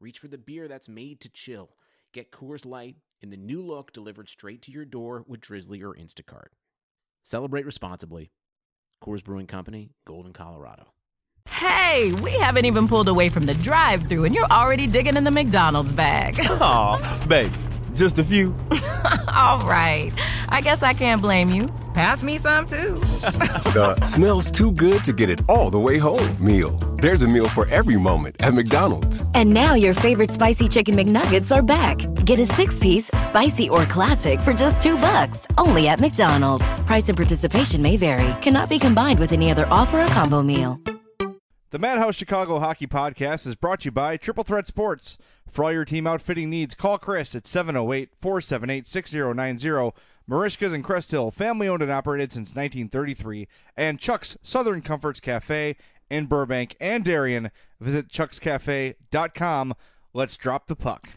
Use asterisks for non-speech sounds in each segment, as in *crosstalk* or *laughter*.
reach for the beer that's made to chill. Get Coors Light in the new look delivered straight to your door with Drizly or Instacart. Celebrate responsibly. Coors Brewing Company, Golden, Colorado. Hey, we haven't even pulled away from the drive thru and you're already digging in the McDonald's bag. Aw, babe, just a few. *laughs* All right. I guess I can't blame you. Pass me some too. *laughs* The smells too good to get it all the way home meal. There's a meal for every moment at McDonald's. And now your favorite spicy chicken McNuggets are back. Get a six piece, spicy or classic for just two bucks, only at McDonald's. Price and participation may vary, cannot be combined with any other offer or combo meal. The Madhouse Chicago Hockey Podcast is brought to you by Triple Threat Sports. For all your team outfitting needs, call Chris at 708 478 6090. Merichka's in Crest Hill, family owned and operated since 1933. And Chuck's Southern Comforts Cafe in Burbank and Darien. Visit chuckscafe.com. Let's drop the puck.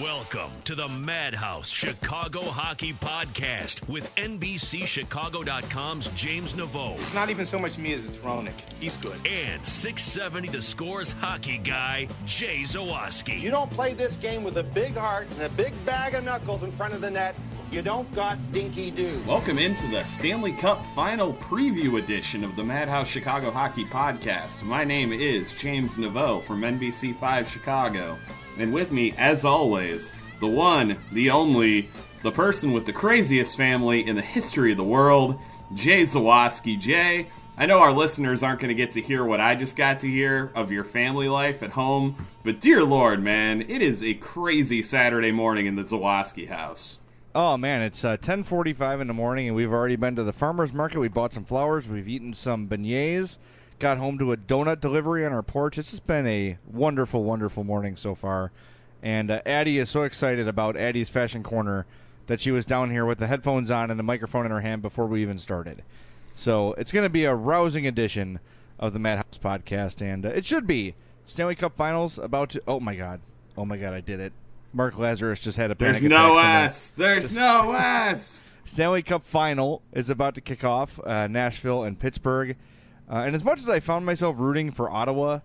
Welcome to the Madhouse Chicago Hockey Podcast with NBCChicago.com's James Naveau It's not even so much me as it's Ronick. He's good. and 670 The Scores hockey guy, Jay Zawaski. You don't play this game with a big heart and a big bag of knuckles in front of the net. You don't got dinky do. Welcome into the Stanley Cup Final Preview edition of the Madhouse Chicago Hockey Podcast. My name is James Naveau from NBC5 Chicago. And with me, as always, the one, the only, the person with the craziest family in the history of the world, Jay Zawaski. Jay, I know our listeners aren't going to get to hear what I just got to hear of your family life at home, but dear Lord, man, it is a crazy Saturday morning in the Zawaski house. Oh man, it's uh, 10:45 in the morning, and we've already been to the farmers market. We bought some flowers. We've eaten some beignets. Got home to a donut delivery on our porch. It's just been a wonderful, wonderful morning so far. And uh, Addie is so excited about Addie's Fashion Corner that she was down here with the headphones on and the microphone in her hand before we even started. So it's going to be a rousing edition of the Madhouse podcast, and uh, it should be Stanley Cup Finals about to. Oh my god! Oh my god! I did it. Mark Lazarus just had a panic There's no attack S. There's *laughs* no S. Stanley Cup Final is about to kick off. Uh, Nashville and Pittsburgh. Uh, and as much as I found myself rooting for Ottawa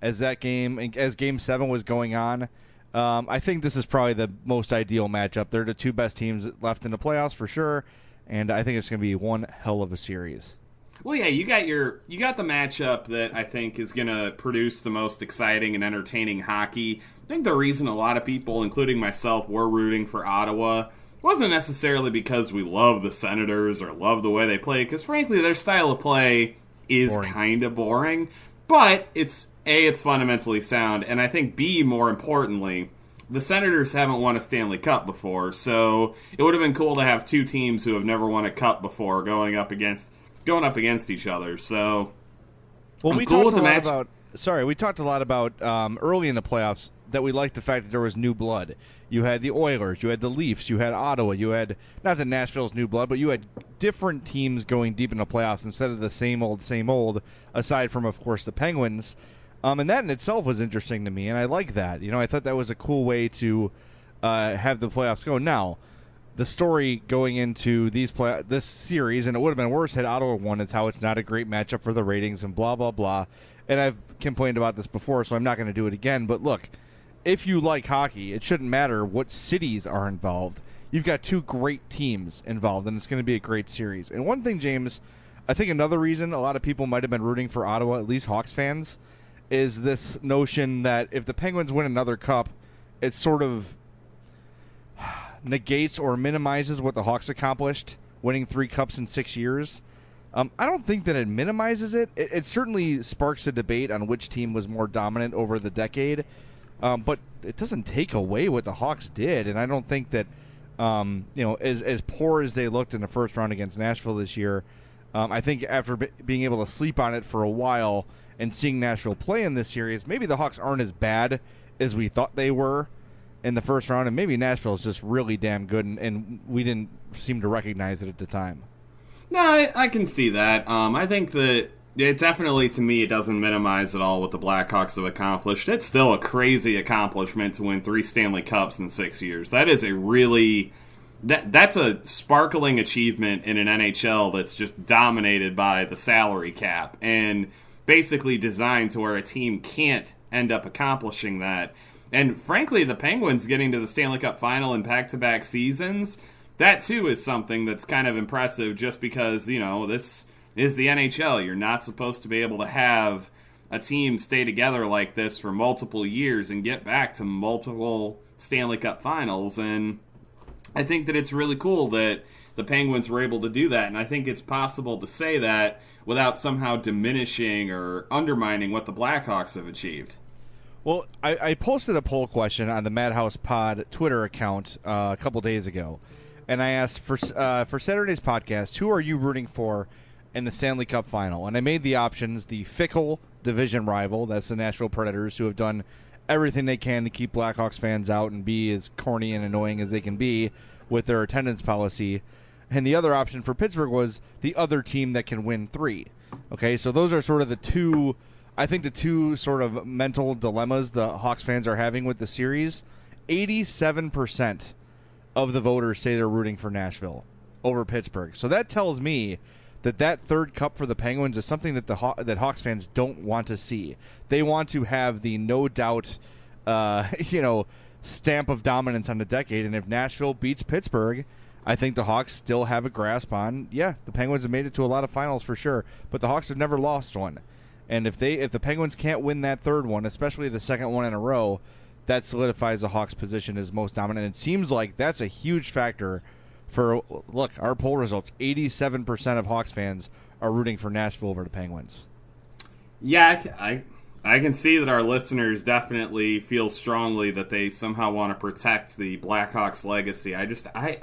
as that game, as Game Seven was going on, um, I think this is probably the most ideal matchup. They're the two best teams left in the playoffs for sure, and I think it's going to be one hell of a series. Well, yeah, you got your you got the matchup that I think is going to produce the most exciting and entertaining hockey. I think the reason a lot of people, including myself, were rooting for Ottawa wasn't necessarily because we love the Senators or love the way they play, because frankly, their style of play is kind of boring. But it's a, it's fundamentally sound, and I think b, more importantly, the Senators haven't won a Stanley Cup before, so it would have been cool to have two teams who have never won a cup before going up against going up against each other. So, Well, I'm we cool talked a lot match. about. Sorry, we talked a lot about um, early in the playoffs that we liked the fact that there was new blood. You had the Oilers, you had the Leafs, you had Ottawa, you had not that Nashville's new blood, but you had different teams going deep in the playoffs instead of the same old, same old. Aside from, of course, the Penguins. Um, and that in itself was interesting to me, and I like that. You know, I thought that was a cool way to uh, have the playoffs go. Now, the story going into these play this series, and it would have been worse had Ottawa won. Is how it's not a great matchup for the ratings and blah blah blah. And I've complained about this before, so I'm not going to do it again. But look, if you like hockey, it shouldn't matter what cities are involved. You've got two great teams involved, and it's going to be a great series. And one thing, James, I think another reason a lot of people might have been rooting for Ottawa, at least Hawks fans, is this notion that if the Penguins win another cup, it sort of *sighs* negates or minimizes what the Hawks accomplished, winning three cups in six years. Um, I don't think that it minimizes it. it. It certainly sparks a debate on which team was more dominant over the decade, um, but it doesn't take away what the Hawks did. And I don't think that, um, you know, as as poor as they looked in the first round against Nashville this year, um, I think after b- being able to sleep on it for a while and seeing Nashville play in this series, maybe the Hawks aren't as bad as we thought they were in the first round, and maybe Nashville is just really damn good, and, and we didn't seem to recognize it at the time. No, I, I can see that. Um, I think that it definitely, to me, it doesn't minimize at all what the Blackhawks have accomplished. It's still a crazy accomplishment to win three Stanley Cups in six years. That is a really that that's a sparkling achievement in an NHL that's just dominated by the salary cap and basically designed to where a team can't end up accomplishing that. And frankly, the Penguins getting to the Stanley Cup final in back to back seasons that too is something that's kind of impressive just because, you know, this is the NHL. You're not supposed to be able to have a team stay together like this for multiple years and get back to multiple Stanley Cup finals. And I think that it's really cool that the Penguins were able to do that. And I think it's possible to say that without somehow diminishing or undermining what the Blackhawks have achieved. Well, I, I posted a poll question on the Madhouse Pod Twitter account uh, a couple days ago and I asked for uh, for Saturday's podcast, who are you rooting for in the Stanley Cup final? And I made the options: the fickle division rival, that's the Nashville Predators, who have done everything they can to keep Blackhawks fans out and be as corny and annoying as they can be with their attendance policy. And the other option for Pittsburgh was the other team that can win three. Okay, so those are sort of the two, I think, the two sort of mental dilemmas the Hawks fans are having with the series. 87% of the voters say they're rooting for Nashville over Pittsburgh. So that tells me that that third cup for the Penguins is something that the Haw- that Hawks fans don't want to see. They want to have the no doubt, uh, *laughs* you know, stamp of dominance on the decade. And if Nashville beats Pittsburgh, I think the Hawks still have a grasp on. Yeah, the Penguins have made it to a lot of finals for sure, but the Hawks have never lost one. And if they if the Penguins can't win that third one, especially the second one in a row, that solidifies the Hawks' position as most dominant. It seems like that's a huge factor for look our poll results. Eighty-seven percent of Hawks fans are rooting for Nashville over the Penguins. Yeah, I I can see that our listeners definitely feel strongly that they somehow want to protect the Blackhawks legacy. I just I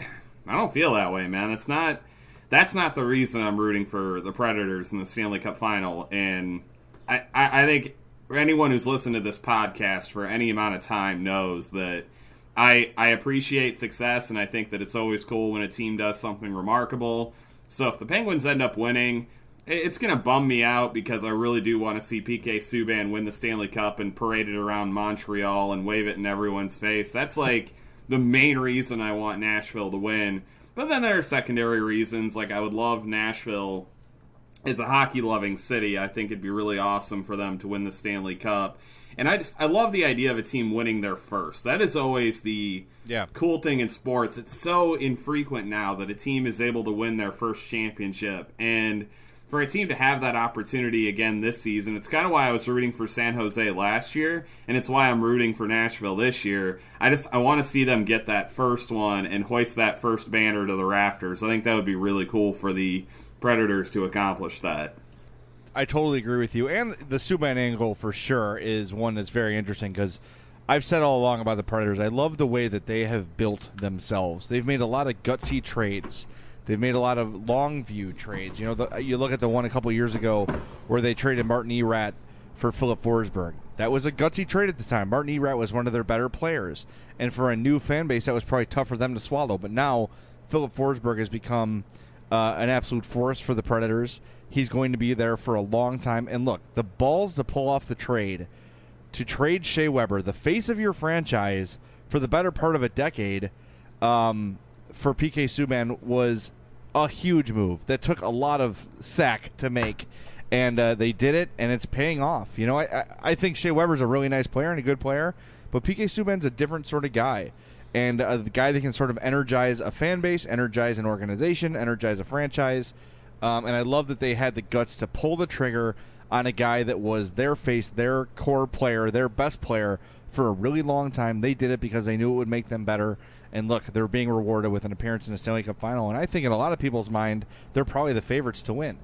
I don't feel that way, man. It's not that's not the reason I'm rooting for the Predators in the Stanley Cup final. And I, I, I think anyone who's listened to this podcast for any amount of time knows that I I appreciate success and I think that it's always cool when a team does something remarkable. So if the Penguins end up winning, it's going to bum me out because I really do want to see PK Subban win the Stanley Cup and parade it around Montreal and wave it in everyone's face. That's like the main reason I want Nashville to win. But then there are secondary reasons like I would love Nashville is a hockey loving city. I think it'd be really awesome for them to win the Stanley Cup. And I just I love the idea of a team winning their first. That is always the yeah. cool thing in sports. It's so infrequent now that a team is able to win their first championship. And for a team to have that opportunity again this season, it's kind of why I was rooting for San Jose last year, and it's why I'm rooting for Nashville this year. I just I want to see them get that first one and hoist that first banner to the rafters. I think that would be really cool for the Predators to accomplish that. I totally agree with you, and the Subban angle for sure is one that's very interesting because I've said all along about the Predators. I love the way that they have built themselves. They've made a lot of gutsy trades. They've made a lot of long view trades. You know, the, you look at the one a couple years ago where they traded Martin Erat for Filip Forsberg. That was a gutsy trade at the time. Martin Erat was one of their better players, and for a new fan base, that was probably tough for them to swallow. But now Filip Forsberg has become uh, an absolute force for the Predators. He's going to be there for a long time. And look, the balls to pull off the trade, to trade Shea Weber, the face of your franchise, for the better part of a decade, um, for PK Subban was a huge move that took a lot of sack to make. And uh, they did it, and it's paying off. You know, I, I, think Shea Weber's a really nice player and a good player, but PK Subban's a different sort of guy and uh, the guy that can sort of energize a fan base, energize an organization, energize a franchise. Um, and I love that they had the guts to pull the trigger on a guy that was their face, their core player, their best player for a really long time. They did it because they knew it would make them better. And look, they're being rewarded with an appearance in the Stanley Cup final. And I think in a lot of people's mind, they're probably the favorites to win.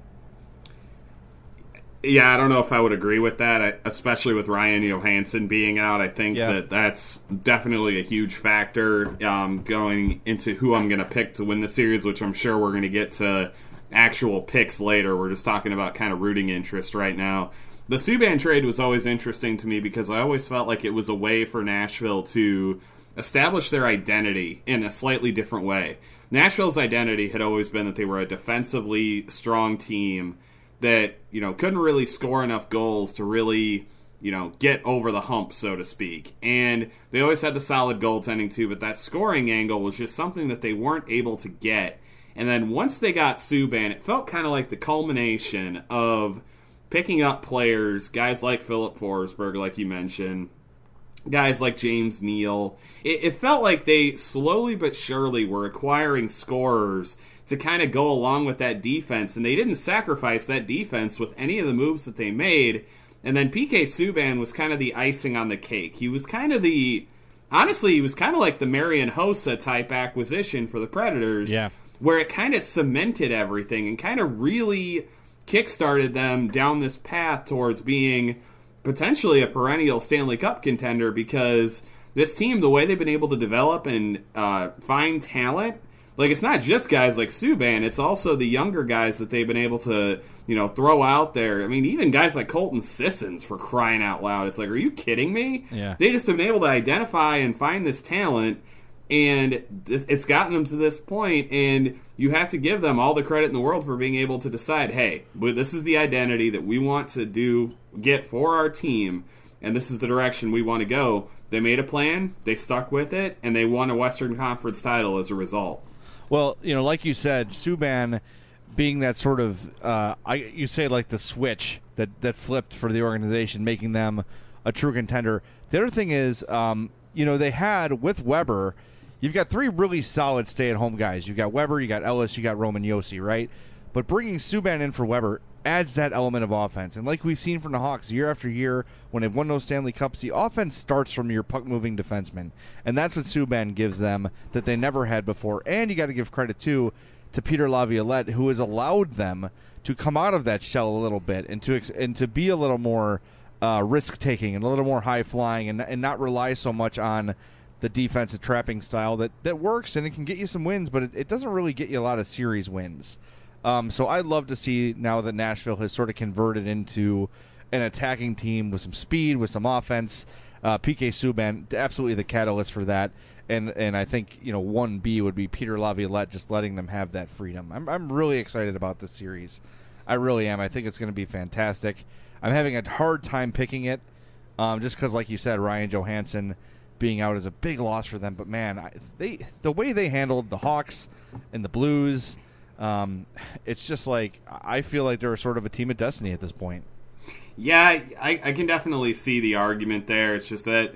Yeah, I don't know if I would agree with that, especially with Ryan Johansen being out. I think yeah. that that's definitely a huge factor um, going into who I'm going to pick to win the series, which I'm sure we're going to get to actual picks later. We're just talking about kind of rooting interest right now. The Subban trade was always interesting to me because I always felt like it was a way for Nashville to establish their identity in a slightly different way. Nashville's identity had always been that they were a defensively strong team that you know couldn't really score enough goals to really you know get over the hump so to speak and they always had the solid goaltending too but that scoring angle was just something that they weren't able to get and then once they got Subban it felt kind of like the culmination of picking up players guys like Filip Forsberg like you mentioned guys like James Neal it, it felt like they slowly but surely were acquiring scorers to kind of go along with that defense, and they didn't sacrifice that defense with any of the moves that they made. And then PK Subban was kind of the icing on the cake. He was kind of the honestly, he was kind of like the Marian Hossa type acquisition for the Predators. Yeah. Where it kind of cemented everything and kind of really kickstarted them down this path towards being potentially a perennial Stanley Cup contender because this team, the way they've been able to develop and uh, find talent, like it's not just guys like Subban, it's also the younger guys that they've been able to, you know, throw out there. I mean, even guys like Colton Sissons for crying out loud. It's like, are you kidding me? Yeah. They just have been able to identify and find this talent and it's gotten them to this point and you have to give them all the credit in the world for being able to decide, hey, this is the identity that we want to do get for our team and this is the direction we want to go. They made a plan, they stuck with it, and they won a Western Conference title as a result. Well, you know, like you said, Subban being that sort of uh, I you say like the switch that that flipped for the organization, making them a true contender. The other thing is, um, you know, they had with Weber, you've got three really solid stay-at-home guys. You've got Weber, you got Ellis, you got Roman Josi, right? But bringing Subban in for Weber adds that element of offense. And like we've seen from the Hawks year after year, when they've won those Stanley Cups, the offense starts from your puck moving defenseman. And that's what Subban gives them that they never had before. And you got to give credit, too, to Peter Laviolette, who has allowed them to come out of that shell a little bit and to, and to be a little more uh, risk taking and a little more high flying and, and not rely so much on the defensive trapping style that, that works and it can get you some wins, but it, it doesn't really get you a lot of series wins. Um, so I'd love to see now that Nashville has sort of converted into an attacking team with some speed, with some offense. Uh, PK Subban, absolutely the catalyst for that. And and I think you know one B would be Peter Laviolette just letting them have that freedom. I'm I'm really excited about this series. I really am. I think it's going to be fantastic. I'm having a hard time picking it, um, just because, like you said, Ryan Johansen being out is a big loss for them. But man, I, they the way they handled the Hawks and the Blues um, it's just like I feel like they're sort of a team of destiny at this point. Yeah, I, I can definitely see the argument there. It's just that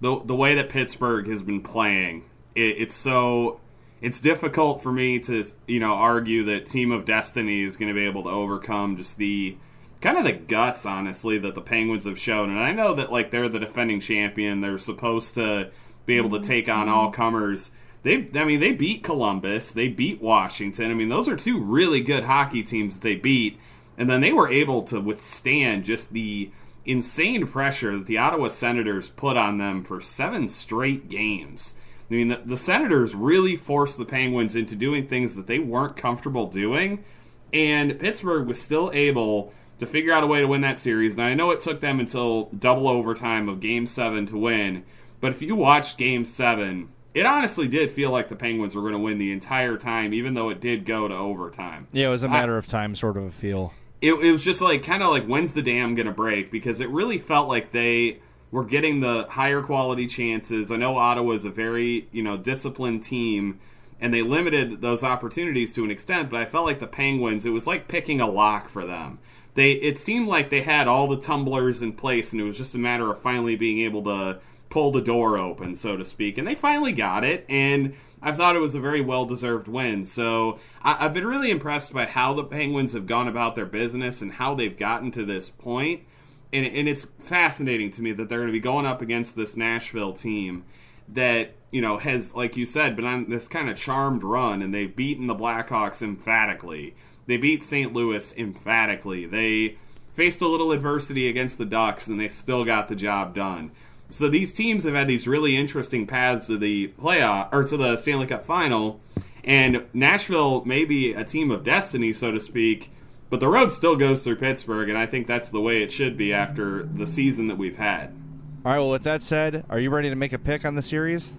the the way that Pittsburgh has been playing, it, it's so it's difficult for me to you know argue that Team of Destiny is going to be able to overcome just the kind of the guts, honestly, that the Penguins have shown. And I know that like they're the defending champion, they're supposed to be able to mm-hmm. take on mm-hmm. all comers they I mean they beat Columbus, they beat Washington. I mean those are two really good hockey teams that they beat, and then they were able to withstand just the insane pressure that the Ottawa Senators put on them for seven straight games. I mean the, the Senators really forced the Penguins into doing things that they weren't comfortable doing, and Pittsburgh was still able to figure out a way to win that series. Now I know it took them until double overtime of Game Seven to win, but if you watched Game Seven it honestly did feel like the Penguins were going to win the entire time, even though it did go to overtime. Yeah, it was a matter I, of time, sort of a feel. it, it was just like kind of like when's the dam gonna break? Because it really felt like they were getting the higher quality chances. I know Ottawa is a very you know disciplined team, and they limited those opportunities to an extent. But I felt like the Penguins, it was like picking a lock for them. They it seemed like they had all the tumblers in place, and it was just a matter of finally being able to pull the door open, so to speak. And they finally got it, and I thought it was a very well deserved win. So I, have been really impressed by how the Penguins have gone about their business and how they've gotten to this point. And, and it's fascinating to me that they're going to be going up against this Nashville team that you know has, like you said, been on this kind of charmed run, and they've beaten the Blackhawks emphatically. They beat St. Louis emphatically. They faced a little adversity against the Ducks, and they still got the job done. So these teams have had these really interesting paths to the playoff or to the Stanley Cup final, and Nashville may be a team of destiny, so to speak. But the road still goes through Pittsburgh, and I think that's the way it should be after the season that we've had. All right. Well, with that said, are you ready to make a pick on the series?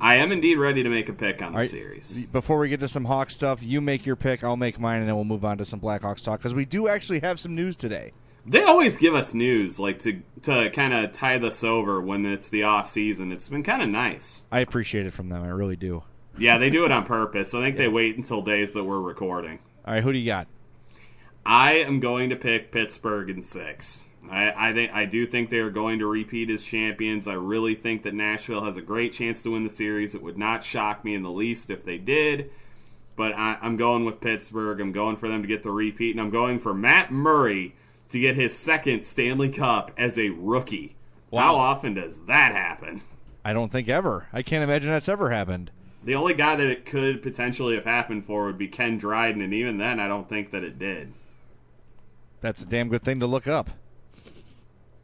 I am indeed ready to make a pick on the right, series. Before we get to some Hawk stuff, you make your pick, I'll make mine, and then we'll move on to some Blackhawks talk because we do actually have some news today. They always give us news, like to to kind of tie this over when it's the off season. It's been kind of nice. I appreciate it from them. I really do. Yeah, they do it on purpose. I think yeah. they wait until days that we're recording. All right, who do you got? I am going to pick Pittsburgh in six. I, I think I do think they are going to repeat as champions. I really think that Nashville has a great chance to win the series. It would not shock me in the least if they did. But I, I'm going with Pittsburgh. I'm going for them to get the repeat, and I'm going for Matt Murray to get his second Stanley Cup as a rookie. Wow. How often does that happen? I don't think ever. I can't imagine that's ever happened. The only guy that it could potentially have happened for would be Ken Dryden, and even then, I don't think that it did. That's a damn good thing to look up.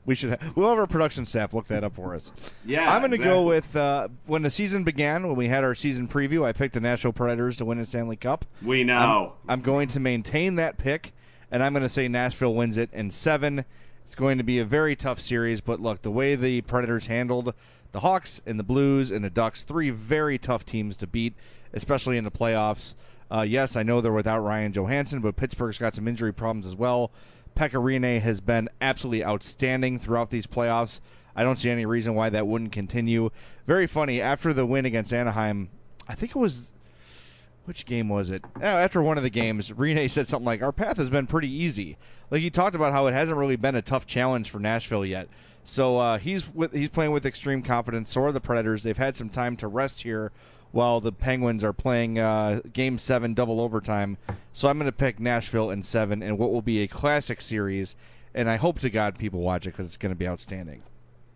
We should have, we'll have our production staff look that up for us. Yeah, I'm going to exactly. go with uh, when the season began. When we had our season preview, I picked the Nashville Predators to win the Stanley Cup. We know. I'm, I'm going to maintain that pick and I'm going to say Nashville wins it in seven. It's going to be a very tough series, but look, the way the Predators handled the Hawks and the Blues and the Ducks, three very tough teams to beat, especially in the playoffs. Uh, yes, I know they're without Ryan Johansen, but Pittsburgh's got some injury problems as well. Pekka Rinne has been absolutely outstanding throughout these playoffs. I don't see any reason why that wouldn't continue. Very funny, after the win against Anaheim, I think it was which game was it? After one of the games, Rinne *laughs* said something like, "Our path has been pretty easy." Like he talked about how it hasn't really been a tough challenge for Nashville yet. So uh, he's with, he's playing with extreme confidence. So are the Predators. They've had some time to rest here, while the Penguins are playing uh, Game Seven double overtime. So I'm going to pick Nashville in seven, and what will be a classic series. And I hope to God people watch it because it's going to be outstanding.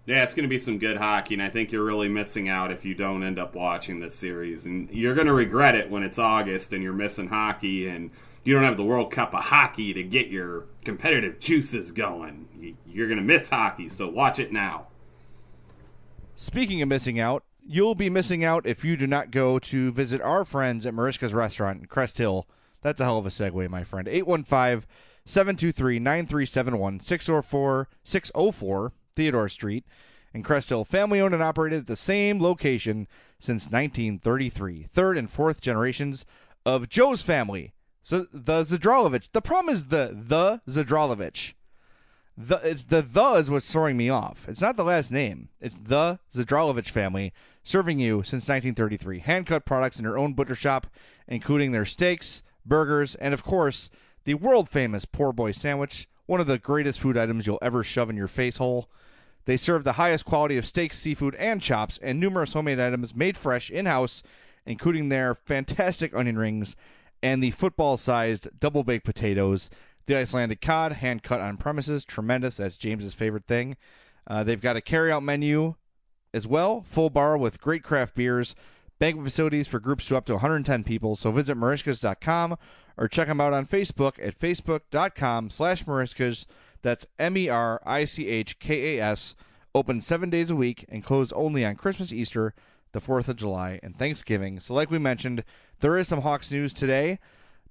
Yeah, it's going to be some good hockey, and I think you're really missing out if you don't end up watching this series. And you're going to regret it when it's August and you're missing hockey and you don't have the World Cup of hockey to get your competitive juices going. You're going to miss hockey, so watch it now. Speaking of missing out, you'll be missing out if you do not go to visit our friends at Merichka's Restaurant in Crest Hill. That's a hell of a segue, my friend. 815 723 9371 604 604 Theodore Street in Crest Hill, family owned and operated at the same location since 1933. Third and fourth generations of Joe's family. So the Zadralovich. The problem is the the Zadralovich. The it's the the is what's throwing me off. It's not the last name. It's the Zadralovich family serving you since 1933. Hand cut products in their own butcher shop, including their steaks, burgers, and of course the world famous poor boy sandwich, one of the greatest food items you'll ever shove in your face hole. They serve the highest quality of steaks, seafood, and chops, and numerous homemade items made fresh in house, including their fantastic onion rings and the football sized double baked potatoes. The Icelandic cod, hand cut on premises, tremendous. That's James's favorite thing. Uh, they've got a carry out menu as well, full bar with great craft beers, banquet facilities for groups to up to 110 people. So visit Merichkas.com or check them out on Facebook at facebook.com slash Merichkas. That's M E R I C H K A S. Open seven days a week and closed only on Christmas, Easter, the 4th of July, and Thanksgiving. So, like we mentioned, there is some Hawks news today.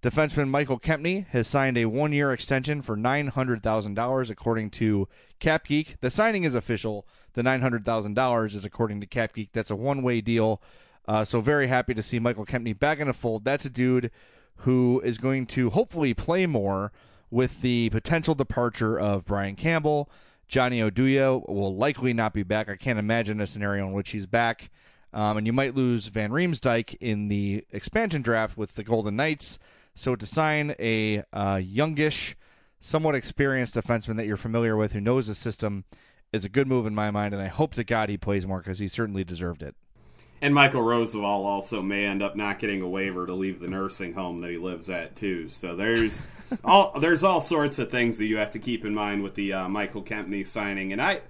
Defenseman Michael Kempny has signed a one year extension for $900,000, according to CapGeek. The signing is official. The $900,000 is according to CapGeek. That's a one way deal. Uh, so, very happy to see Michael Kempny back in the fold. That's a dude who is going to hopefully play more with the potential departure of Brian Campbell. Johnny Oduya will likely not be back. I can't imagine a scenario in which he's back. Um, and you might lose Van Riemsdyk in the expansion draft with the Golden Knights. So to sign a uh, youngish, somewhat experienced defenseman that you're familiar with who knows the system is a good move in my mind. And I hope to God he plays more because he certainly deserved it. And Michael Rozsival also may end up not getting a waiver to leave the nursing home that he lives at too. So there's *laughs* all there's all sorts of things that you have to keep in mind with the uh, Michael Kempny signing. And I,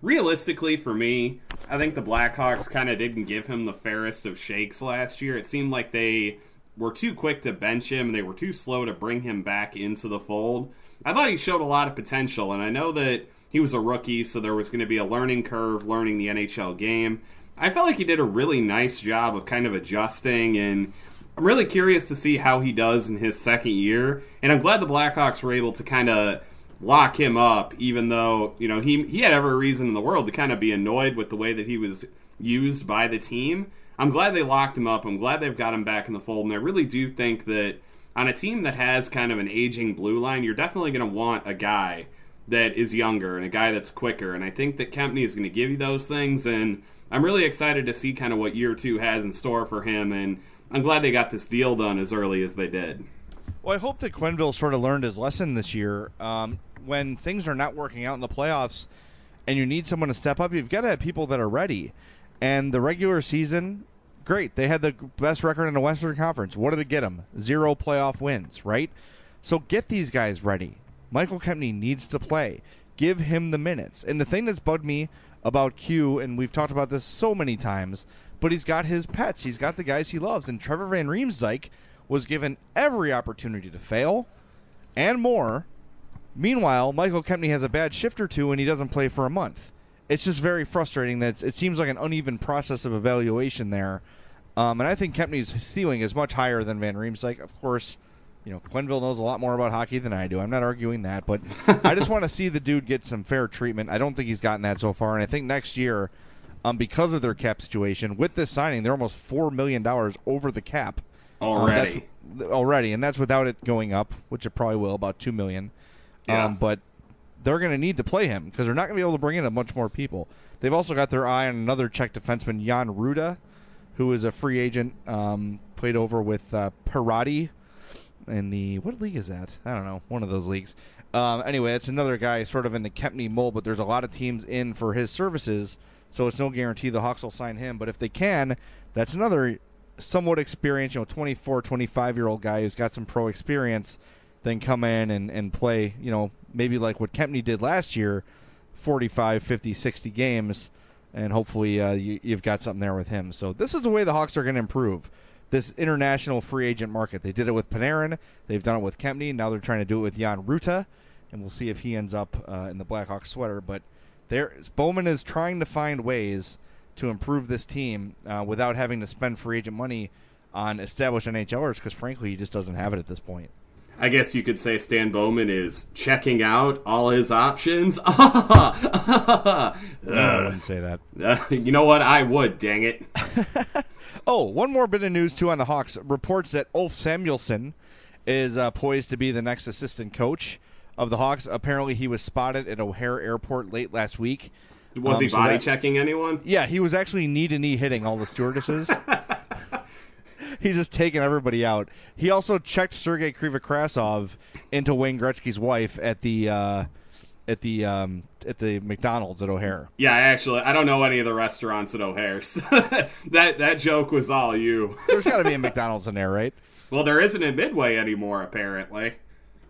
realistically, for me, I think the Blackhawks kind of didn't give him the fairest of shakes last year. It seemed like they were too quick to bench him. They were too slow to bring him back into the fold. I thought he showed a lot of potential, and I know that he was a rookie, so there was going to be a learning curve learning the NHL game. I felt like he did a really nice job of kind of adjusting, and I'm really curious to see how he does in his second year. And I'm glad the Blackhawks were able to kind of lock him up, even though you know he he had every reason in the world to kind of be annoyed with the way that he was used by the team. I'm glad they locked him up. I'm glad they've got him back in the fold, and I really do think that on a team that has kind of an aging blue line, you're definitely going to want a guy that is younger and a guy that's quicker. And I think that Kempny is going to give you those things. And I'm really excited to see kind of what year two has in store for him. And I'm glad they got this deal done as early as they did. Well, I hope that Quenneville sort of learned his lesson this year. Um, when things are not working out in the playoffs and you need someone to step up, you've got to have people that are ready. And the regular season, great. They had the best record in the Western Conference. What did it get them? Zero playoff wins, right? So get these guys ready. Michael Kempny needs to play. Give him the minutes. And the thing that's bugged me about Q, and we've talked about this so many times, but he's got his pets. He's got the guys he loves. And Trevor Van Riemsdyk was given every opportunity to fail and more. Meanwhile, Michael Kempny has a bad shift or two and he doesn't play for a month. It's just very frustrating that it seems like an uneven process of evaluation there. Um, and I think Kempny's ceiling is much higher than Van Riemsdyk. Of course, you know, Quenneville knows a lot more about hockey than I do. I'm not arguing that, but I just want to see the dude get some fair treatment. I don't think he's gotten that so far, and I think next year, um, because of their cap situation, with this signing, they're almost four million dollars over the cap already. Um, already, and that's without it going up, which it probably will, about two million. Yeah. Um, but they're going to need to play him because they're not going to be able to bring in a bunch more people. They've also got their eye on another Czech defenseman, Jan Rutta, who is a free agent, um, played over with uh, Parati in the what league is that? I don't know, one of those leagues. Um, anyway, it's another guy sort of in the Kempny mold, but there's a lot of teams in for his services, so it's no guarantee the Hawks will sign him. But if they can, that's another somewhat experienced, you know, 24, 25 year old guy who's got some pro experience, then come in and, and play, you know, maybe like what Kempny did last year, 45, 50, 60 games, and hopefully uh, you, you've got something there with him. So this is the way the Hawks are going to improve this international free agent market. They did it with Panarin. They've done it with Kempny. Now they're trying to do it with Jan Rutta, and we'll see if he ends up uh, in the Blackhawks sweater. But there, Bowman is trying to find ways to improve this team uh, without having to spend free agent money on established NHLers because, frankly, he just doesn't have it at this point. I guess you could say Stan Bowman is checking out all his options. *laughs* no, I wouldn't say that. Uh, you know what? I would, dang it. *laughs* oh, one more bit of news, too, on the Hawks. Reports that Ulf Samuelsson is uh, poised to be the next assistant coach of the Hawks. Apparently, he was spotted at O'Hare Airport late last week. Was um, he body so that, checking anyone? Yeah, he was actually knee to knee hitting all the stewardesses. *laughs* *laughs* He's just taking everybody out. He also checked Sergei Krivokrasov into Wayne Gretzky's wife at the uh, at the um, at the McDonald's at O'Hare. Yeah, actually, I don't know any of the restaurants at O'Hare's. *laughs* that that joke was all you. *laughs* There's got to be a McDonald's in there, right? Well, there isn't at Midway anymore, apparently.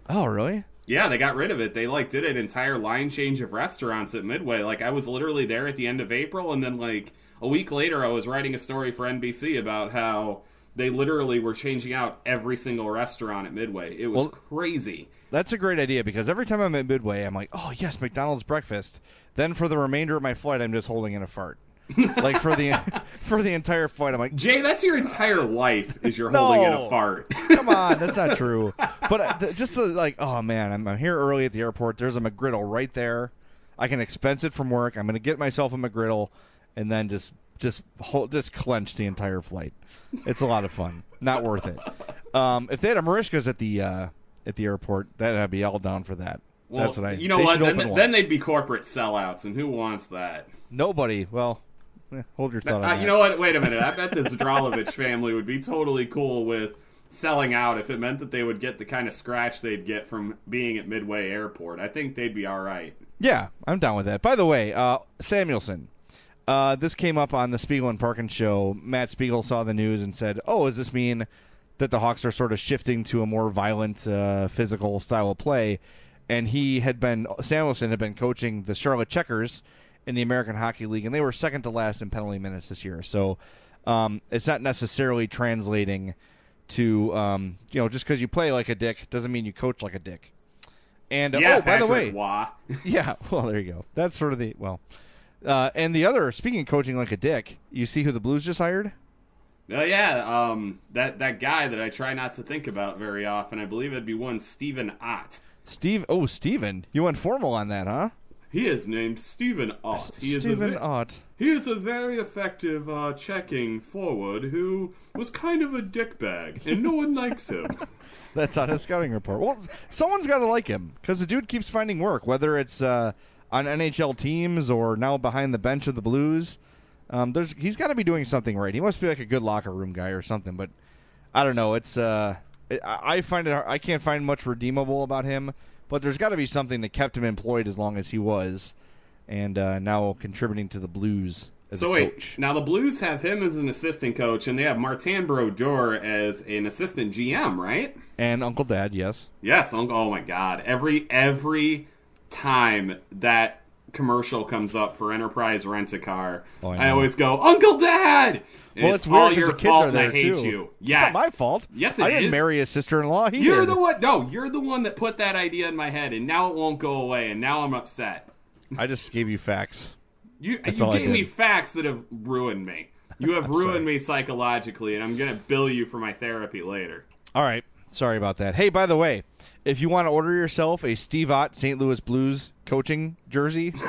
Oh, really? Yeah, they got rid of it. They like did an entire line change of restaurants at Midway. Like I was literally there at the end of April, and then like a week later, I was writing a story for NBC about how they literally were changing out every single restaurant at Midway. It was well, crazy. That's a great idea because every time I'm at Midway, I'm like, oh yes, McDonald's breakfast. Then for the remainder of my flight, I'm just holding in a fart. *laughs* like for the *laughs* for the entire flight, I'm like, Jay, that's your entire life is you're holding in a fart. *laughs* come on, that's not true. But uh, just to, like, oh man, I'm, I'm here early at the airport. There's a McGriddle right there. I can expense it from work. I'm going to get myself a McGriddle, and then just just hold, just clench the entire flight. It's a lot of fun. Not worth it. Um, if they had a Merichka's at the uh, at the airport, that I'd be all down for that. Well, That's what I. you know what? Then, then they'd be corporate sellouts, and who wants that? Nobody. Well, eh, hold your thought on Uh, that. you know what? Wait a minute. I *laughs* bet the Zdralovich family would be totally cool with selling out if it meant that they would get the kind of scratch they'd get from being at Midway Airport. I think they'd be all right. Yeah, I'm down with that. By the way, uh, Samuelsson. Uh, this came up on the Spiegel and Parkin show. Matt Spiegel saw the news and said, "Oh, does this mean that the Hawks are sort of shifting to a more violent, uh, physical style of play?" And he had been Samuelsson had been coaching the Charlotte Checkers in the American Hockey League, and they were second to last in penalty minutes this year. So um, it's not necessarily translating to um, you know just because you play like a dick doesn't mean you coach like a dick. And uh, yeah, oh, by the way, Patrick Waugh. yeah, well, there you go. That's sort of the well. Uh, and the other, speaking of coaching like a dick, you see who the Blues just hired? Oh yeah, um, that that guy that I try not to think about very often. I believe it'd be one Stephen Ott. Steve. Oh, Steven. You went formal on that, huh? He is named Stephen Ott. He is a Stephen ve- Ott. He is a very effective uh, checking forward who was kind of a dickbag, and no one likes him. *laughs* That's on his scouting report. Well, someone's got to like him because the dude keeps finding work, whether it's uh, on NHL teams or now behind the bench of the Blues. Um, there's he's got to be doing something right. He must be like a good locker room guy or something. But I don't know. It's uh, it, I find it I can't find much redeemable about him. But there's got to be something that kept him employed as long as he was, and uh, now contributing to the Blues as so a wait, coach. now the Blues have him as an assistant coach, and they have Martin Brodeur as an assistant GM, right? And Uncle Dad, yes. Yes. Uncle. Oh my God! Every every time that commercial comes up for Enterprise Rent a Car, Oh, I I, always go, Uncle Dad. And Well, it's, all weird because the kids are there I hate too. you. It's not my fault. Yes, it I didn't is. marry his sister-in-law. He You're did. the one. No, you're the one that put that idea in my head, and now it won't go away, and now I'm upset. I just gave you facts. You That's you gave me facts that have ruined me. You have *laughs* ruined sorry. me psychologically, and I'm gonna bill you for my therapy later. All right. Sorry about that. Hey, by the way, if you want to order yourself a Steve Ott St. Louis Blues coaching jersey, *laughs*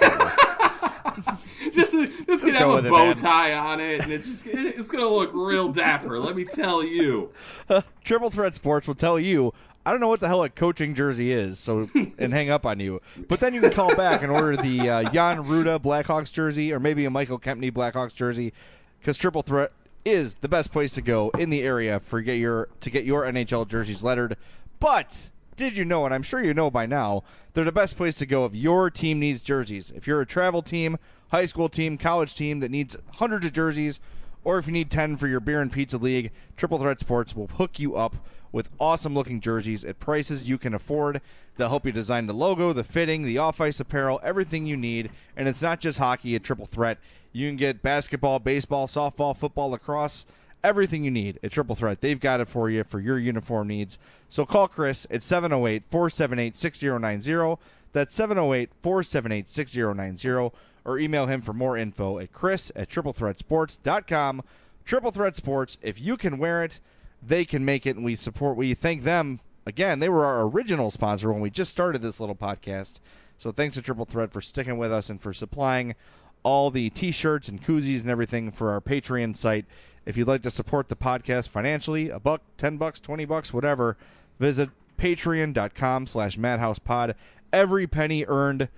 Just it's gonna go have a bow man. tie on it, and it's just it's gonna look real dapper. Let me tell you. *laughs* Triple Threat Sports will tell you. I don't know what the hell a coaching jersey is, so *laughs* and hang up on you. But then you can call back and order the uh, Jan Rutta Blackhawks jersey, or maybe a Michael Kempny Blackhawks jersey, because Triple Threat is the best place to go in the area for get your to get your NHL jerseys lettered. But did you know, and I'm sure you know by now, they're the best place to go if your team needs jerseys. If you're a travel team, high school team, college team that needs hundreds of jerseys, or if you need 10 for your beer and pizza league, Triple Threat Sports will hook you up with awesome looking jerseys at prices you can afford. They'll help you design the logo, the fitting, the off ice apparel, everything you need. And it's not just hockey at Triple Threat. You can get basketball, baseball, softball, football, lacrosse, everything you need at Triple Threat. They've got it for you for your uniform needs. So call Chris at 708 478 6090. That's 708 478 6090. Or email him for more info at chris at triplethreatsports.com. Triple Threat Sports, if you can wear it, they can make it, and we support, we thank them. Again, they were our original sponsor when we just started this little podcast. So thanks to Triple Threat for sticking with us and for supplying all the t-shirts and koozies and everything for our Patreon site. If you'd like to support the podcast financially, a buck, ten bucks, twenty bucks, whatever, visit patreon.com slash madhousepod. Every penny earned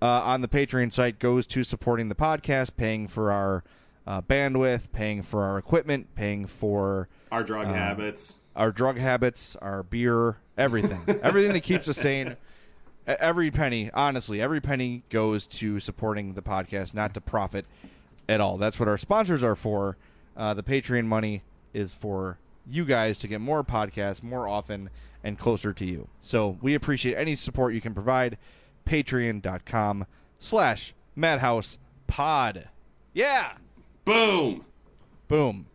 uh, on the Patreon site goes to supporting the podcast, paying for our uh, bandwidth, paying for our equipment, paying for Our drug um, habits. our drug habits, our beer, everything, *laughs* everything that keeps us sane. Every penny, honestly, every penny goes to supporting the podcast, not to profit at all. That's what our sponsors are for. Uh, the Patreon money is for you guys to get more podcasts more often and closer to you. So we appreciate any support you can provide. Patreon.com slash Madhouse Pod. Yeah. Boom. Boom.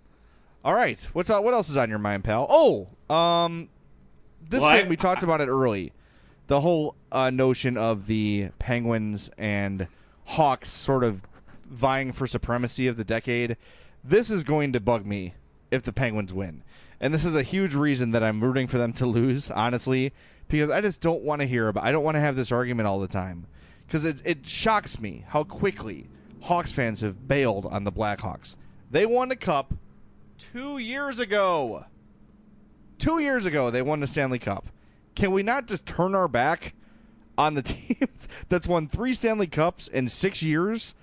All right. What's uh, what else is on your mind, pal? Oh, um, this I- thing we talked about it early. The whole uh, notion of the Penguins and Hawks sort of vying for supremacy of the decade. This is going to bug me if the Penguins win, and this is a huge reason that I'm rooting for them to *laughs* lose. Honestly, because I just don't want to hear about. I don't want to have this argument all the time because it it shocks me how quickly Hawks fans have bailed on the Blackhawks. They won the cup two years ago. Two years ago, they won the Stanley Cup. can we not just turn our back on the *laughs* team that's won three Stanley Cups in six years?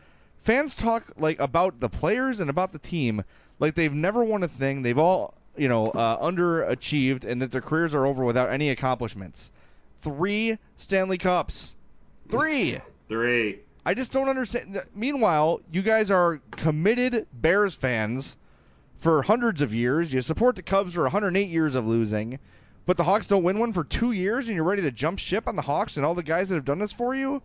Fans talk like about the players and about the team like they've never won a thing. They've all you know uh, underachieved and that their careers are over without any accomplishments. Three Stanley Cups, three. Three. I just don't understand. Meanwhile, you guys are committed Bears fans for hundreds of years. You support the Cubs for 108 years of losing, but the Hawks don't win one for two years, and you're ready to jump ship on the Hawks and all the guys that have done this for you.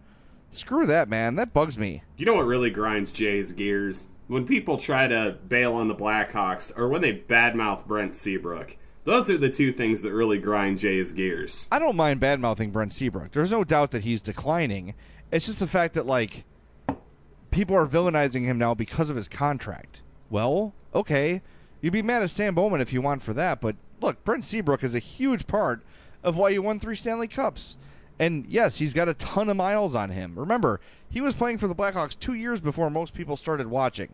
Screw that, man. That bugs me. You know what really grinds Jay's gears? When people try to bail on the Blackhawks or when they badmouth Brent Seabrook. Those are the two things that really grind Jay's gears. I don't mind badmouthing Brent Seabrook. There's no doubt that he's declining. It's just the fact that like people are villainizing him now because of his contract. Well, okay, you'd be mad at Stan Bowman if you want for that, but look, Brent Seabrook is a huge part of why you won three Stanley Cups. And yes, he's got a ton of miles on him. Remember, he was playing for the Blackhawks two years before most people started watching.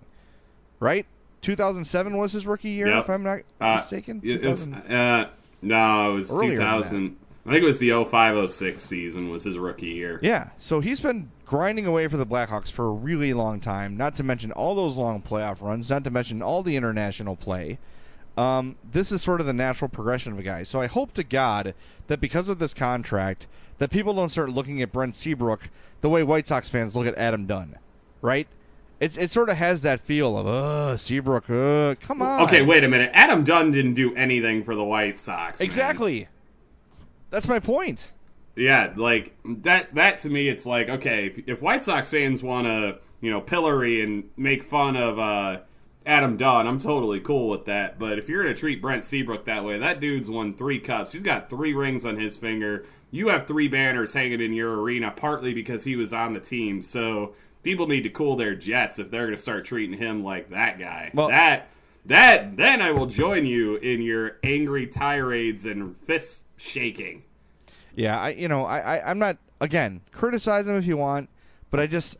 Right? 2007 was his rookie year, Yep. if I'm not Uh, mistaken. it was, uh, no, it was Earlier 2000. I think it was the 0506 season was his rookie year. Yeah, so he's been grinding away for the Blackhawks for a really long time. Not to mention all those long playoff runs. Not to mention all the international play. Um, this is sort of the natural progression of a guy. So I hope to God that because of this contract, that people don't start looking at Brent Seabrook the way White Sox fans look at Adam Dunn, right? It's it sort of has that feel of uh Seabrook, uh, come on. Okay, wait a minute. Adam Dunn didn't do anything for the White Sox. man. Exactly. That's my point. Yeah, like that. That to me, it's like okay, if, if White Sox fans want to, you know, pillory and make fun of uh, Adam Dunn, I'm totally cool with that. But if you're gonna treat Brent Seabrook that way, that dude's won three cups. He's got three rings on his finger. You have three banners hanging in your arena, partly because he was on the team. So people need to cool their jets if they're gonna start treating him like that guy. Well- that that then I will join you in your angry tirades and fist shaking. Yeah, I you know I, I I'm not again criticize him if you want, but I just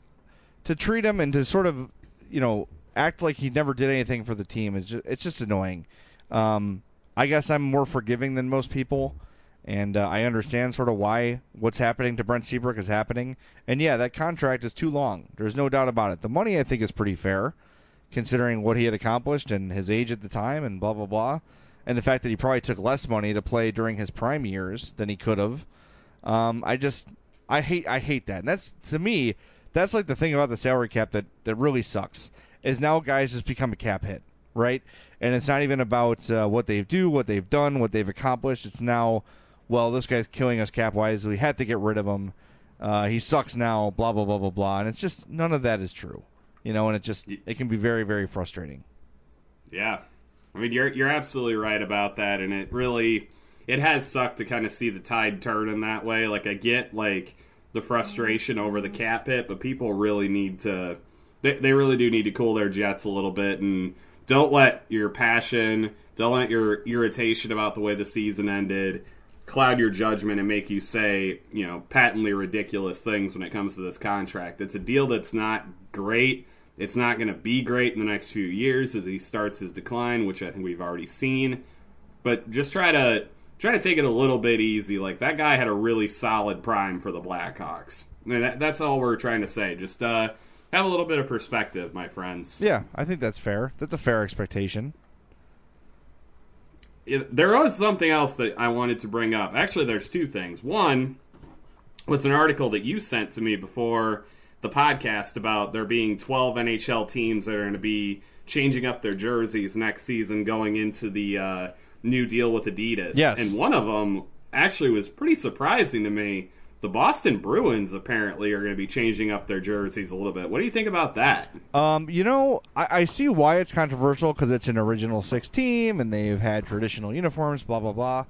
to treat him and to sort of you know act like he never did anything for the team is just, it's just annoying. Um, I guess I'm more forgiving than most people, and uh, I understand sort of why what's happening to Brent Seabrook is happening. And yeah, that contract is too long. There's no doubt about it. The money I think is pretty fair, considering what he had accomplished and his age at the time, and blah blah blah and the fact that he probably took less money to play during his prime years than he could have. Um, I just I hate I hate that. And that's to me that's like the thing about the salary cap that that really sucks is now guys just become a cap hit, right? And it's not even about uh, what they do, what they've done, what they've accomplished. It's now, well, this guy's killing us cap wise. We had to get rid of him. Uh, he sucks now. Blah blah blah blah blah. And it's just none of that is true, you know. And it just it can be very very frustrating. Yeah. I mean, you're you're absolutely right about that, and it really it has sucked to kind of see the tide turn in that way. Like I get like the frustration over the cap hit, but people really need to they they really do need to cool their jets a little bit and don't let your passion, don't let your irritation about the way the season ended cloud your judgment and make you say, you know, patently ridiculous things when it comes to this contract. It's a deal that's not great. It's not going to be great in the next few years as he starts his decline, which I think we've already seen. But just try to try to take it a little bit easy. Like that guy had a really solid prime for the Blackhawks. And that, that's all we're trying to say. Just uh, have a little bit of perspective, my friends. Yeah, I think that's fair. That's a fair expectation. There was something else that I wanted to bring up. Actually, there's two things. One was an article that you sent to me before the podcast about there being 12 NHL teams that are going to be changing up their jerseys next season going into the uh, new deal with Adidas. Yes. And one of them actually was pretty surprising to me. The Boston Bruins apparently are going to be changing up their jerseys a little bit. What do you think about that? Um, you know, I, I see why it's controversial because it's an original six team and they've had traditional uniforms, blah blah blah.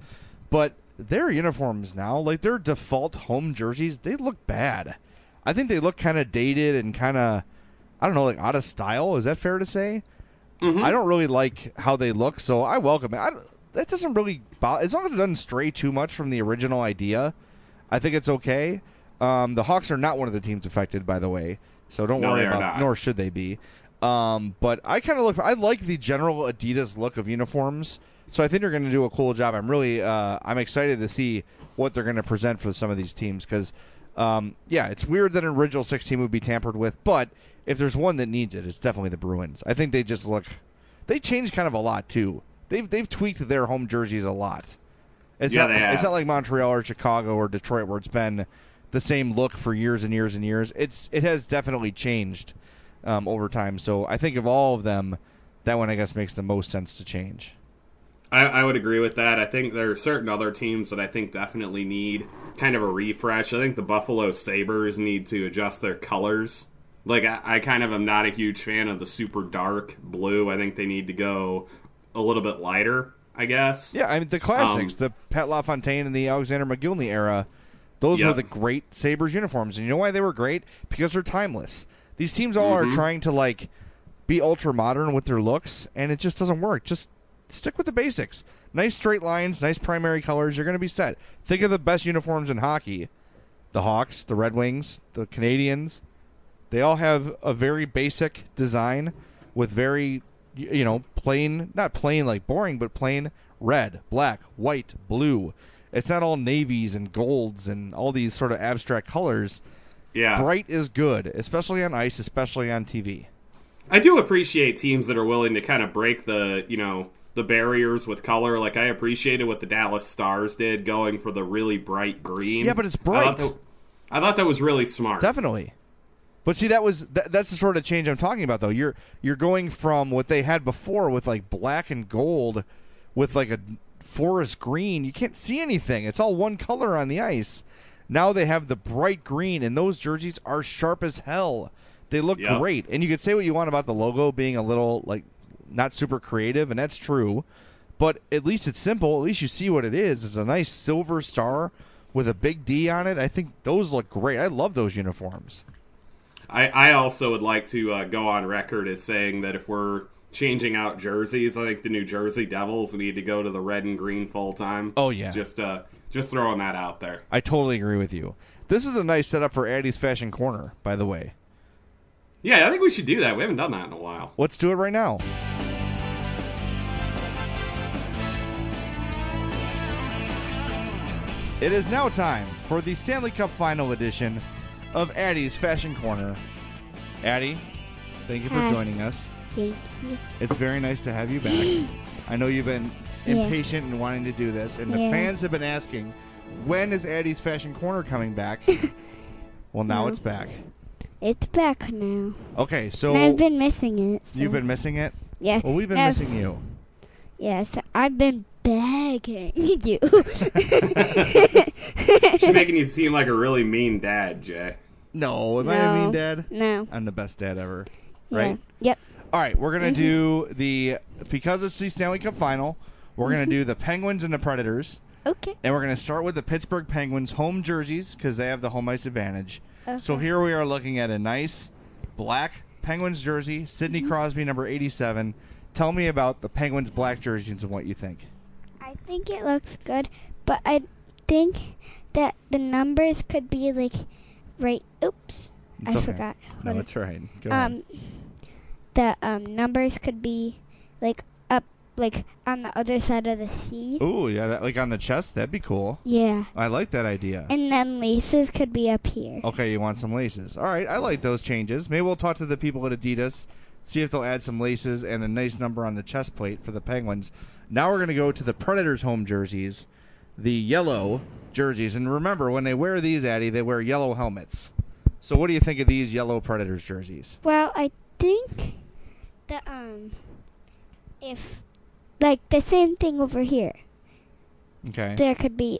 But their uniforms now, like their default home jerseys, they look bad. I think they look kind of dated and kind of, I don't know, like out of style. Is that fair to say? I don't really like how they look, so I welcome it. I, that doesn't really bother as long as it doesn't stray too much from the original idea. I think it's okay. Um, the Hawks are not one of the teams affected, by the way, so don't No, worry about. not. Nor should they be. Um, but I kind of look. I like the general Adidas look of uniforms, so I think they're going to do a cool job. I'm really, uh, I'm excited to see what they're going to present for some of these teams because, um, yeah, it's weird that an original 16 would be tampered with, but if there's one that needs it, it's definitely the Bruins. I think they just look, they changed kind of a lot too. They've they've tweaked their home jerseys a lot. It's Yeah, not it's not like Montreal or Chicago or Detroit where it's been the same look for years and years and years. It's it has definitely changed um, over time. So I think of all of them, that one I guess makes the most sense to change. I, I would agree with that. I think there are certain other teams that I think definitely need kind of a refresh. I think the Buffalo Sabres need to adjust their colors. Like, I, I kind of am not a huge fan of the super dark blue. I think they need to go a little bit lighter, I guess. Yeah, I mean the classics, the Pat LaFontaine and the Alexander Mogilny era. Those were the great Sabres uniforms, and you know why they were great? Because they're timeless. These teams all Mhm. are trying to like be ultra modern with their looks, and it just doesn't work. Just stick with the basics. Nice straight lines, nice primary colors. You're going to be set. Think of the best uniforms in hockey: the Hawks, the Red Wings, the Canadiens. They all have a very basic design with very, you know, plain, not plain like boring, but plain red, black, white, blue. It's not all navies and golds and all these sort of abstract colors. Yeah. Bright is good, especially on ice, especially on TV. I do appreciate teams that are willing to kind of break the, you know, the barriers with color. Like I appreciated what the Dallas Stars did, going for the really bright green. Yeah, but it's I bright. thought that, I thought that was really smart. Definitely. But see, that was that, that's the sort of change I'm talking about, though. You're you're going from what they had before with like black and gold, with like a forest green. You can't see anything. It's all one color on the ice. Now they have the bright green, and those jerseys are sharp as hell. They look great, and you could say what you want about the logo being a little like not super creative, and that's true. But at least it's simple. At least you see what it is. It's a nice silver star with a big D on it. I think those look great. I love those uniforms. I, I also would like to uh, go on record as saying that if we're changing out jerseys, I think the New Jersey Devils need to go to the red and green full time. Oh, yeah. just uh, just throwing that out there. I totally agree with you. This is a nice setup for Addie's Fashion Corner, by the way. Yeah, I think we should do that. We haven't done that in a while. Let's do it right now. It is now time for the Stanley Cup Final Edition of Addie's Fashion Corner. Addie, thank you for Hi. joining us. Thank you. It's very nice to have you back. *gasps* I know you've been Yeah. impatient and wanting to do this, and the Yeah. fans have been asking, when is Addie's Fashion Corner coming back? *laughs* well, now No. it's back. It's back now. Okay, so And I've been missing it. so- you've been missing it. Yeah. Well, we've been I've- missing you. Yes, I've been begging *laughs* you. *laughs* She's making you seem like a really mean dad, Jay. No, am I a mean dad? No. I'm the best dad ever. Yeah. Right? Yep. All right, we're gonna Mhm. do the because it's the Stanley Cup final. We're gonna do the Penguins and the Predators. Okay. And we're gonna start with the Pittsburgh Penguins home jerseys because they have the home ice advantage. So here we are looking at a nice black Penguins jersey, Sidney Mm-hmm. Crosby number 87. Tell me about the Penguins black jerseys and what you think. I think it looks good, but I think that the numbers could be like right. Oops, It's I okay. forgot. No, it's right. Go ahead. um, the um numbers could be like up, like on the other side of the C. Ooh, yeah, that, like on the chest, that'd be cool. Yeah, I like that idea. and then laces could be up here. Okay, you want some laces. All right, I like those changes. Maybe we'll talk to the people at Adidas, see if they'll add some laces and a nice number on the chest plate for the Penguins. Now we're going to go to the Predators home jerseys, the yellow jerseys. And remember, when they wear these, Addie, they wear yellow helmets. So what do you think of these yellow Predators jerseys? Well, I think that um, if like the same thing over here, Okay. there could be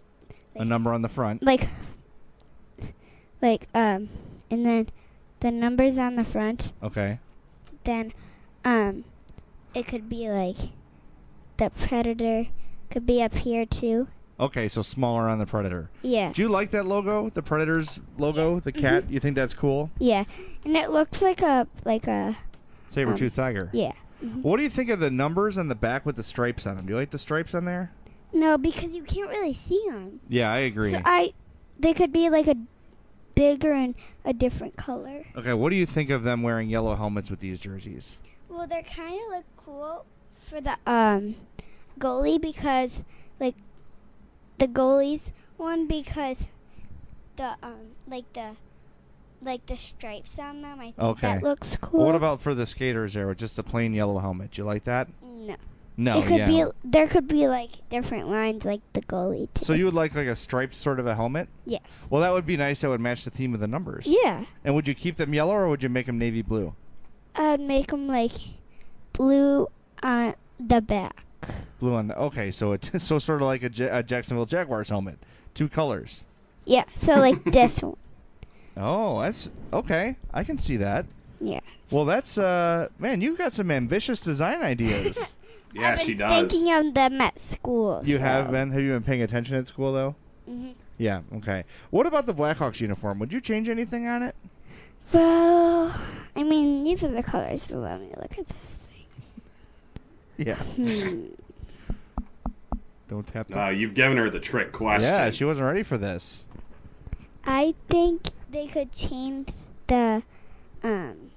a number on the front. like like um and then the numbers on the front Okay. then um it could be like the predator could be up here too Okay, so smaller on the Predator. yeah Do you like that logo, the Predators logo, the cat? You think that's cool? yeah and it looks like a like a Saber um, tooth tiger. yeah What do you think of the numbers on the back with the stripes on them? Do you like the stripes on there? no because you can't really see them Yeah, I agree. so i they could be like a bigger and a different color. Okay, what do you think of them wearing yellow helmets with these jerseys? Well, they're kind of look cool for the um goalie because like the goalies one because the um like the like the stripes on them. I think Okay. that looks cool. What about for the skaters there with just a plain yellow helmet? Do you like that? no? No, it could yeah. be there could be like different lines like the goalie. Too. So you would like like a striped sort of a helmet? Yes. Well, that would be nice. That would match the theme of the numbers. Yeah. And would you keep them yellow or would you make them navy blue? I'd make them like blue on the back. Blue on. The, okay, so it *laughs* so sort of like a, a Jacksonville Jaguars helmet, two colors. Yeah. So like *laughs* this one. Oh, that's okay. I can see that. Yeah. Well, that's uh, man, you've got some ambitious design ideas. *laughs* Yeah, I've she been does. Thinking of them at school. you so. have been. Have you been paying attention at school though? Mhm. Yeah. Okay. What about the Blackhawks uniform? Would you change anything on it? Well, I mean, these are the colors. So let me look at this. Yeah. Hmm. Don't tap. the- Uh, you've given her the trick question. Yeah, she wasn't ready for this. I think they could change the um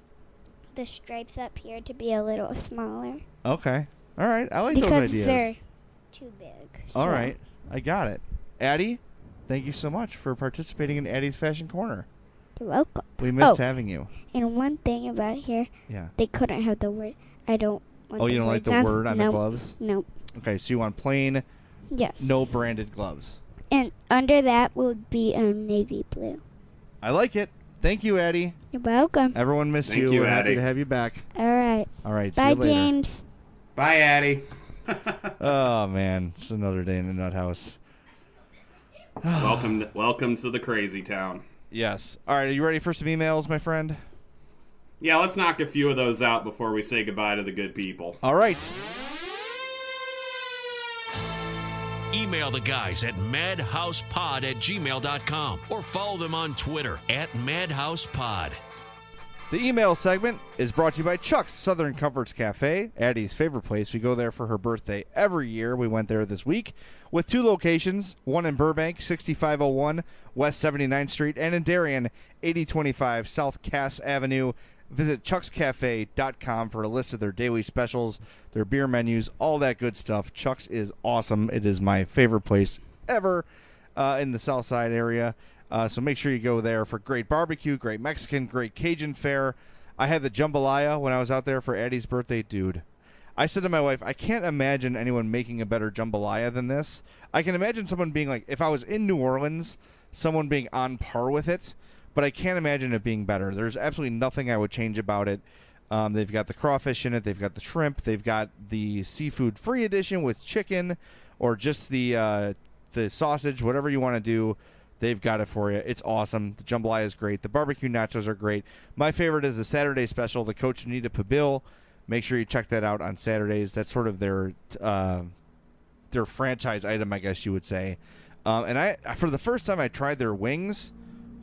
the stripes up here to be a little smaller Okay. All right. I like because those ideas. they're too big. All so- right. I got it. Addie, thank you so much for participating in Addie's Fashion Corner. You're welcome. We missed Oh, having you. And one thing about here, Yeah. they couldn't have the word. I don't. Want Oh, you don't like the word on the Nope. gloves? Nope. Okay, so you want plain, Yes. no branded gloves. And under that would be um, navy blue. I like it. Thank you, Addie. You're welcome. Everyone missed Thank you. you, We're happy Addie. to have you back. All right. All right. See Bye, you later. James. Bye, Addie. *laughs* Oh man, it's another day in the nut house. *sighs* welcome, welcome to the crazy town. Yes. All right. Are you ready for some emails, my friend? Yeah, let's knock a few of those out before we say goodbye to the good people. All right. Email the guys at madhousepod at gmail.com or follow them on Twitter at madhousepod. The email segment is brought to you by Chuck's Southern Comforts Cafe, Addie's favorite place. We go there for her birthday every year. We went there this week with two locations one in Burbank, 6501 West 79th Street, and in Darien, 8025 South Cass Avenue. Visit chuckscafe.com for a list of their daily specials, their beer menus, all that good stuff. Chuck's is awesome. It is my favorite place ever uh, in the South Side area. Uh, so make sure you go there for great barbecue, great Mexican, great Cajun fare. I had the jambalaya when I was out there for Eddie's birthday, dude. I said to my wife, I can't imagine anyone making a better jambalaya than this. I can imagine someone being like, if I was in New Orleans, someone being on par with it, but I can't imagine it being better. There's absolutely nothing I would change about it. Um, they've got the crawfish in it, they've got the shrimp, they've got the seafood free edition with chicken, or just the uh, the sausage, whatever you want to do. They've got it for you. It's awesome. The jambalaya is great. The barbecue nachos are great. My favorite is the Saturday special, the cochinita pibil. Make sure you check that out on Saturdays. That's sort of their uh, their franchise item, I guess you would say. Um, and I, for the first time, I tried their wings.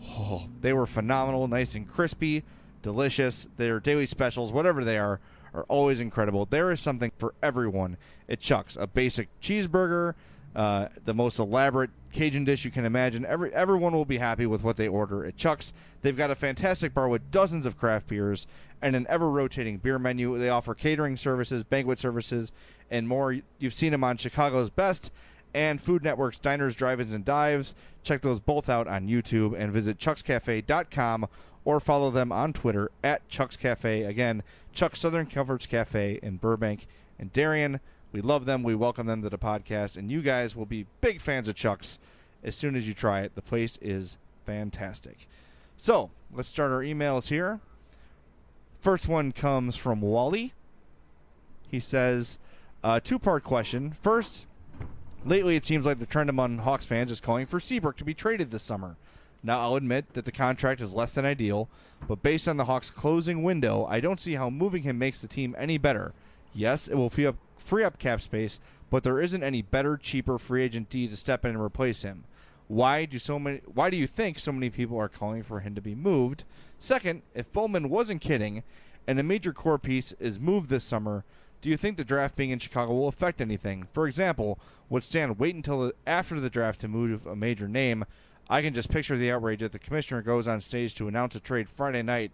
Oh, they were phenomenal, nice and crispy, delicious. Their daily specials, whatever they are, are always incredible. There is something for everyone at Chuck's. A basic cheeseburger, uh, the most elaborate Cajun dish you can imagine. Every everyone will be happy with what they order at Chuck's. They've got a fantastic bar with dozens of craft beers and an ever rotating beer menu. They offer catering services, banquet services, and more. You've seen them on Chicago's Best and Food Network's Diners, Drive-Ins, and Dives. Check those both out on YouTube and visit chuckscafe.com or follow them on Twitter at Chuck's Cafe. Again, Chuck's Southern Comforts Cafe in Burbank and Darien. We love them. We welcome them to the podcast, and you guys will be big fans of Chuck's as soon as you try it. The place is fantastic. So let's start our emails here. First one comes from Wally. He says, uh, two part question. First, lately it seems like the trend among Hawks fans is calling for Seabrook to be traded this summer. Now, I'll admit that the contract is less than ideal, but based on the Hawks' closing window, I don't see how moving him makes the team any better. Yes, it will free up, free up cap space, but there isn't any better, cheaper free agent D to step in and replace him. Why do so many? Why do you think so many people are calling for him to be moved? Second, if Bowman wasn't kidding, and a major core piece is moved this summer, do you think the draft being in Chicago will affect anything? For example, would Stan wait until after the draft to move a major name? I can just picture the outrage that the commissioner goes on stage to announce a trade Friday night,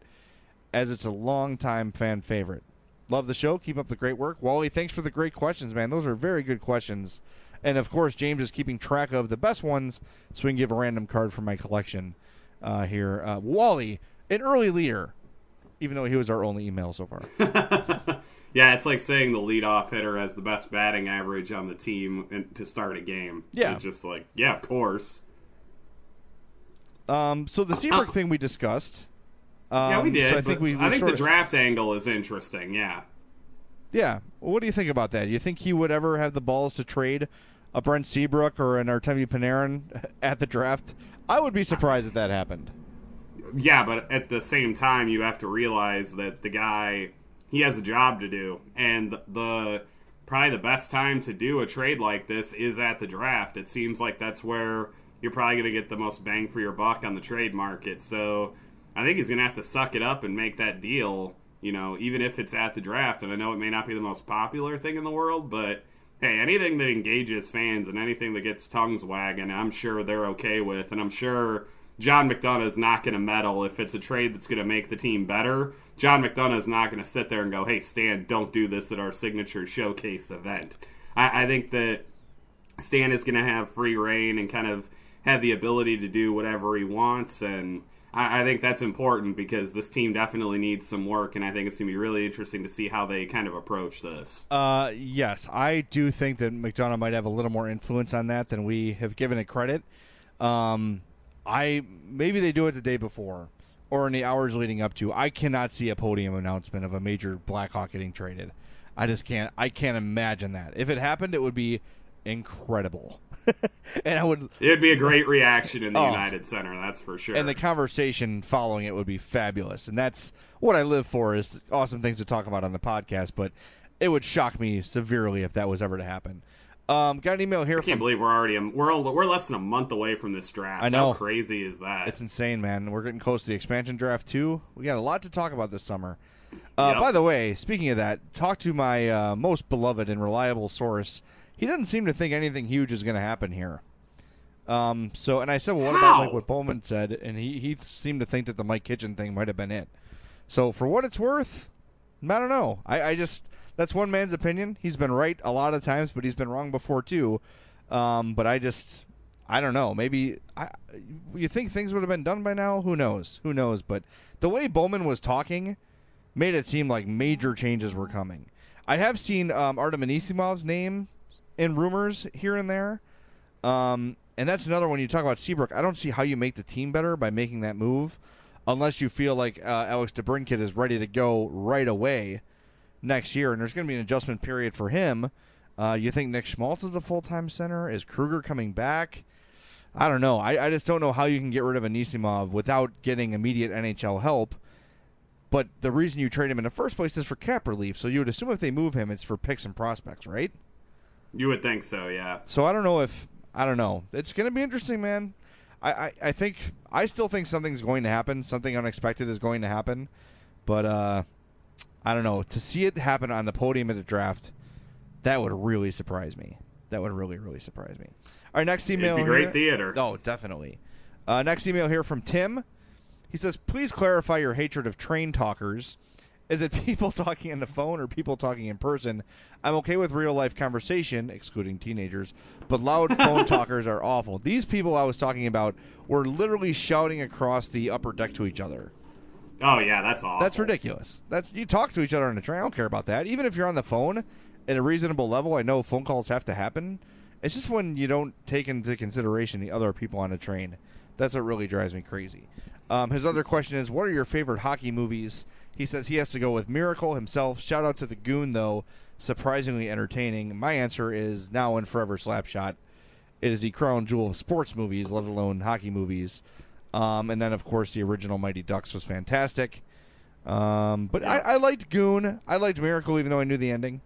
as it's a long-time fan favorite. Love the show. Keep up the great work, Wally. Thanks for the great questions, man. Those are very good questions. And of course, James is keeping track of the best ones, so we can give a random card from my collection uh, here. Uh, Wally, an early leader, even though he was our only email so far. *laughs* Yeah, it's like saying the leadoff hitter has the best batting average on the team to start a game. Yeah. It's just like, yeah, of course. Um, so the Seabrook thing we discussed. Um, yeah, we did. So I think we. I think sort the draft angle is interesting. Yeah. Yeah. Well, what do you think about that? You think he would ever have the balls to trade a Brent Seabrook or an Artemi Panarin *laughs* at the draft? I would be surprised if that happened. Yeah, but at the same time, you have to realize that the guy he has a job to do, and the probably the best time to do a trade like this is at the draft. It seems like that's where you're probably going to get the most bang for your buck on the trade market. So I think he's going to have to suck it up and make that deal. You know, even if it's at the draft, and I know it may not be the most popular thing in the world, but hey, anything that engages fans and anything that gets tongues wagging, I'm sure they're okay with, and I'm sure John McDonough is not going to meddle if it's a trade that's going to make the team better. John McDonough is not going to sit there and go, "Hey, Stan, don't do this at our signature showcase event." I, I think that Stan is going to have free reign and kind of have the ability to do whatever he wants, and I, I think that's important because this team definitely needs some work, and I think it's going to be really interesting to see how they kind of approach this. Uh, yes, I do think that McDonough might have a little more influence on that than we have given it credit. Um, I maybe they do it the day before or in the hours leading up to. I cannot see a podium announcement of a major Blackhawk getting traded. I just can't. I can't imagine that. If it happened, it would be incredible, *laughs* and I would. It'd be a great reaction in the *laughs* Oh. United Center, that's for sure. And the conversation following it would be fabulous, and that's what I live for is awesome things to talk about on the podcast. But it would shock me severely if that was ever to happen. Um, got an email here I can't from believe we're already we're all- we're less than a month away from this draft. I know. How crazy is that? It's insane, man. We're getting close to the expansion draft too. We got a lot to talk about this summer. Uh, Yep. By the way, speaking of that, talk to my uh, most beloved and reliable source. He doesn't seem to think anything huge is going to happen here. Um, so, and I said, well, what about like what Bowman said? And he he seemed to think that the Mike Kitchen thing might have been it. So, for what it's worth, I don't know. I, I just that's one man's opinion. He's been right a lot of times, but he's been wrong before too. Um, but I just I don't know. Maybe I you think things would have been done by now? Who knows? Who knows? But the way Bowman was talking made it seem like major changes were coming. I have seen um, Artem Anisimov's name in rumors here and there. Um, and that's another one you talk about Seabrook. I don't see how you make the team better by making that move, unless you feel like uh, Alex DeBrincat is ready to go right away next year, and there's going to be an adjustment period for him. Uh, you think Nick Schmaltz is the full time center? Is Kruger coming back? I don't know. I, I just don't know how you can get rid of Anisimov without getting immediate NHL help. But the reason you trade him in the first place is for cap relief. So you would assume if they move him, it's for picks and prospects, right? you would think so, yeah. So I don't know if I don't know. It's going to be interesting, man. I, I, I think I still think something's going to happen. Something unexpected is going to happen. But uh, I don't know. To see it happen on the podium at the draft, that would really surprise me. That would really really surprise me. All right, next email. be great here- theater. Oh, definitely. Uh, next email here from Tim. He says, "Please clarify your hatred of train talkers. Is it *laughs* people talking on the phone or people talking in person? I'm okay with real life conversation, excluding teenagers, but loud *laughs* phone talkers are awful. These people I was talking about were literally shouting across the upper deck to each other. Oh yeah, that's awful. That's ridiculous. That's you talk to each other on the train. I don't care about that. Even if you're on the phone at a reasonable level, I know phone calls have to happen. It's just when you don't take into consideration the other people on the train. That's what really drives me crazy. Um, his other question is, what are your favorite hockey movies? He says he has to go with Miracle himself. Shout out to the Goon though, surprisingly entertaining. My answer is now and forever Slapshot. It is the crown jewel of sports movies, let alone hockey movies. Um, and then, of course, the original Mighty Ducks was fantastic. Um, but I, I liked Goon. I liked Miracle, even though I knew the ending.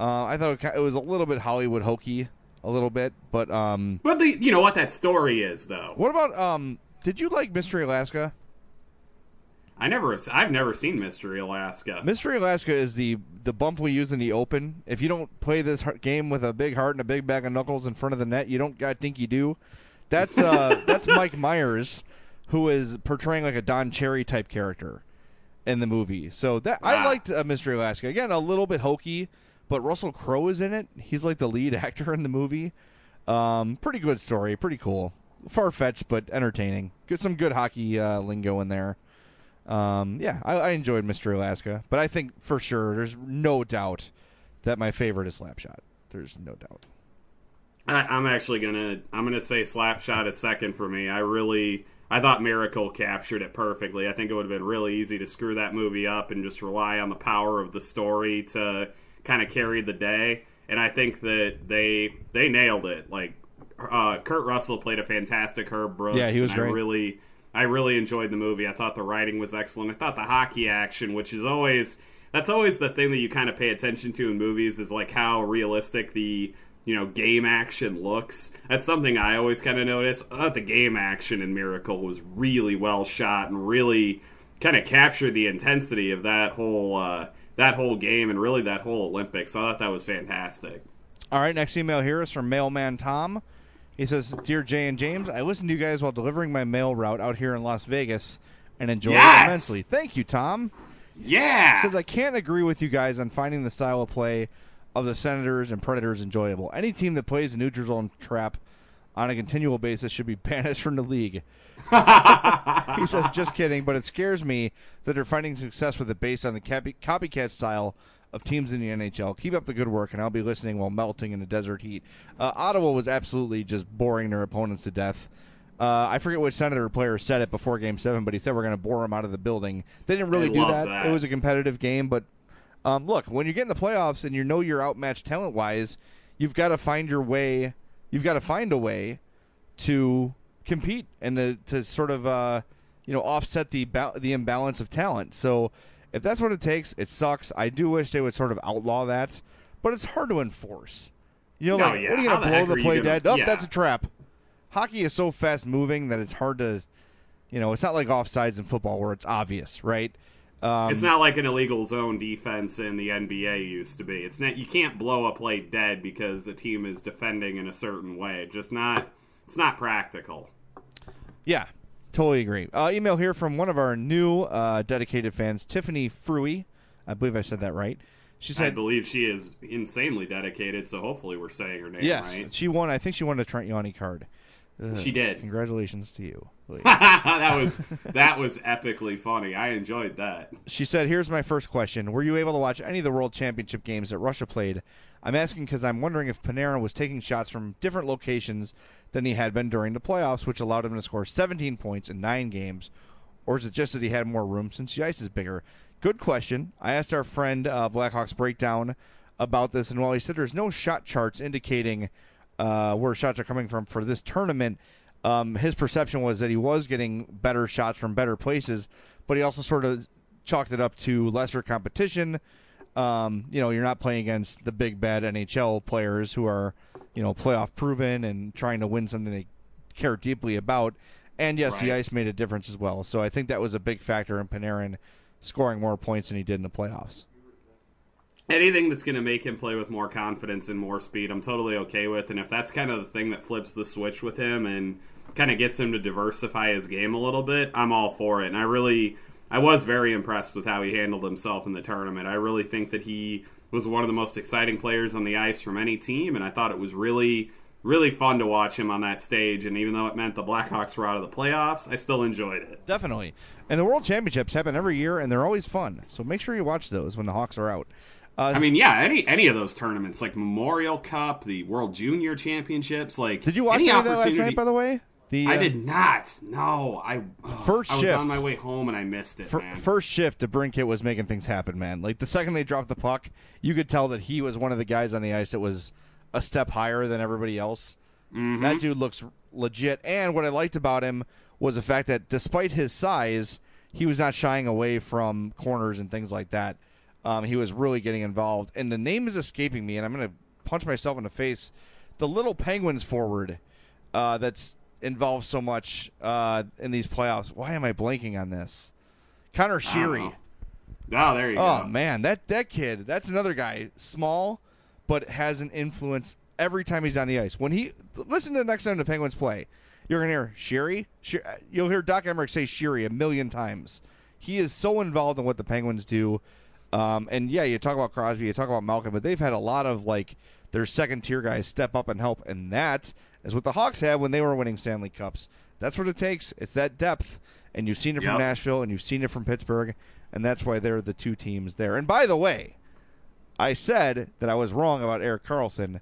Uh, I thought it, it was a little bit Hollywood hokey, a little bit. But um, But the you know what that story is though. what about um? Did you like Mystery Alaska? I never I've never seen Mystery Alaska. Mystery Alaska is the the bump we use in the open. If you don't play this game with a big heart and a big bag of knuckles in front of the net, you don't got dinky do. That's uh, *laughs* that's Mike Myers, who is portraying like a Don Cherry type character in the movie. So that I liked uh, Mystery Alaska. Again, a little bit hokey, but Russell Crowe is in it. He's like the lead *laughs* actor in the movie. Um, pretty good story, pretty cool. Far fetched, but entertaining. Get some good hockey uh, lingo in there. Um, yeah, I, I enjoyed Mystery Alaska, but I think for sure, there's no doubt that my favorite is Slapshot. There's no doubt. I, I'm actually gonna I'm gonna say Slapshot is second for me. I really I thought Miracle captured it perfectly. I think it would have been really easy to screw that movie up and just rely on the power of the story to kind of carry the day. And I think that they they nailed it. Like uh, Kurt Russell played a fantastic Herb Brooks. Yeah, he was and I great. really I really enjoyed the movie. I thought the writing was excellent. I thought the hockey action, which is always that's always the thing that you kind of pay attention to in movies, is like how realistic the you know game action looks. That's something I always kind of notice. The game action in Miracle was really well shot and really kind of captured the intensity of that whole uh, that whole game and really that whole Olympics. So I thought that was fantastic. All right, next email here is from Mailman Tom. He says, "Dear Jay and James, I listened to you guys while delivering my mail route out here in Las Vegas and enjoyed Yes! it immensely. Thank you, Tom." Yeah. He says, "I can't agree with you guys on finding the style of play of the Senators and Predators enjoyable. Any team that plays a neutral zone trap on a continual basis should be *laughs* banished from the league." *laughs* he says, "Just kidding, but it scares me that they're finding success with it based on the copy- copycat style of teams in the NHL. Keep up the good work, and I'll be listening while melting in the desert heat." Uh, Ottawa was absolutely just boring their opponents to death. Uh, I forget which Senator player said it before Game Seven, but he said we're going to bore them out of the building. They didn't really I do that. that. It was a competitive game, but um, look, when you get in the playoffs and you know you're outmatched talent wise, you've got to find your way. You've got to find a way to compete and to, to sort of uh, you know offset the ba- the imbalance of talent. So if that's what it takes, it sucks. I do wish they would sort of outlaw that, but it's hard to enforce. You know, No, like yeah. what are you going to blow the play gonna- dead? Oh, yeah. that's a trap. Hockey is so fast moving that it's hard to, you know, it's not like offsides in football where it's obvious, right? Um, it's not like an illegal zone defense in the NBA used to be. It's not you can't blow a play dead because a team is defending in a certain way. Just not it's not practical. Yeah, totally agree. Uh, email here from one of our new uh, dedicated fans, Tiffany Fruey. I believe I said that right. She said, I believe she is insanely dedicated, so hopefully we're saying her name "Yes, right. she won. I think she won a Trent Yawney card." Ugh, She did. Congratulations to you. *laughs* that was that was epically funny. I enjoyed that. She said, "Here's my first question: Were you able to watch any of the World Championship games that Russia played? I'm asking because I'm wondering if Panarin was taking shots from different locations than he had been during the playoffs, which allowed him to score 17 points in nine games, or is it just that he had more room since the ice is bigger?" Good question. I asked our friend uh, Blackhawks breakdown about this, and while he said there's no shot charts indicating uh, where shots are coming from for this tournament, um, his perception was that he was getting better shots from better places, but he also sort of chalked it up to lesser competition. Um, you know, you're not playing against the big bad NHL players who are, you know, playoff proven and trying to win something they care deeply about. And yes, the ice made a difference as well. So I think that was a big factor in Panarin scoring more points than he did in the playoffs. Anything that's going to make him play with more confidence and more speed, I'm totally okay with. And if that's kind of the thing that flips the switch with him and kind of gets him to diversify his game a little bit, I'm all for it. And I really, I was very impressed with how he handled himself in the tournament. I really think that he was one of the most exciting players on the ice from any team, and I thought it was really, really fun to watch him on that stage. And even though it meant the Blackhawks were out of the playoffs, I still enjoyed it. Definitely. And the World Championships happen every year, and they're always fun. So make sure you watch those when the Hawks are out. Uh, I mean, yeah, any any of those tournaments, like Memorial Cup, the World Junior Championships, like did you watch any any of that last night, by the way? The, I uh, did not. No, I First I was shift. on my way home and I missed it, Fir- first shift, DeBrincat was making things happen, man. Like the second they dropped the puck, you could tell that he was one of the guys on the ice that was a step higher than everybody else. Mhm. That dude looks legit. And what I liked about him was the fact that despite his size, he was not shying away from corners and things like that. Um, he was really getting involved. And the name is escaping me, and I'm going to punch myself in the face. The little Penguins forward uh, that's involved so much uh, in these playoffs. Why am I blanking on this? Connor Sheary. Oh, there you Oh go. man, that that kid, that's another guy, small, but has an influence every time he's on the ice. When he listen to the next time the Penguins play, You're going to hear Sheary. She- You'll hear Doc Emrick say Sheary a million times. He is so involved in what the Penguins do. Um, and yeah, you talk about Crosby, you talk about Malkin, but they've had a lot of like their second tier guys step up and help, and that is what the Hawks had when they were winning Stanley Cups. That's what it takes. It's that depth, and you've seen it from Nashville, and you've seen it from Pittsburgh, and that's why they're the two teams there. And by the way, I said that I was wrong about Erik Karlsson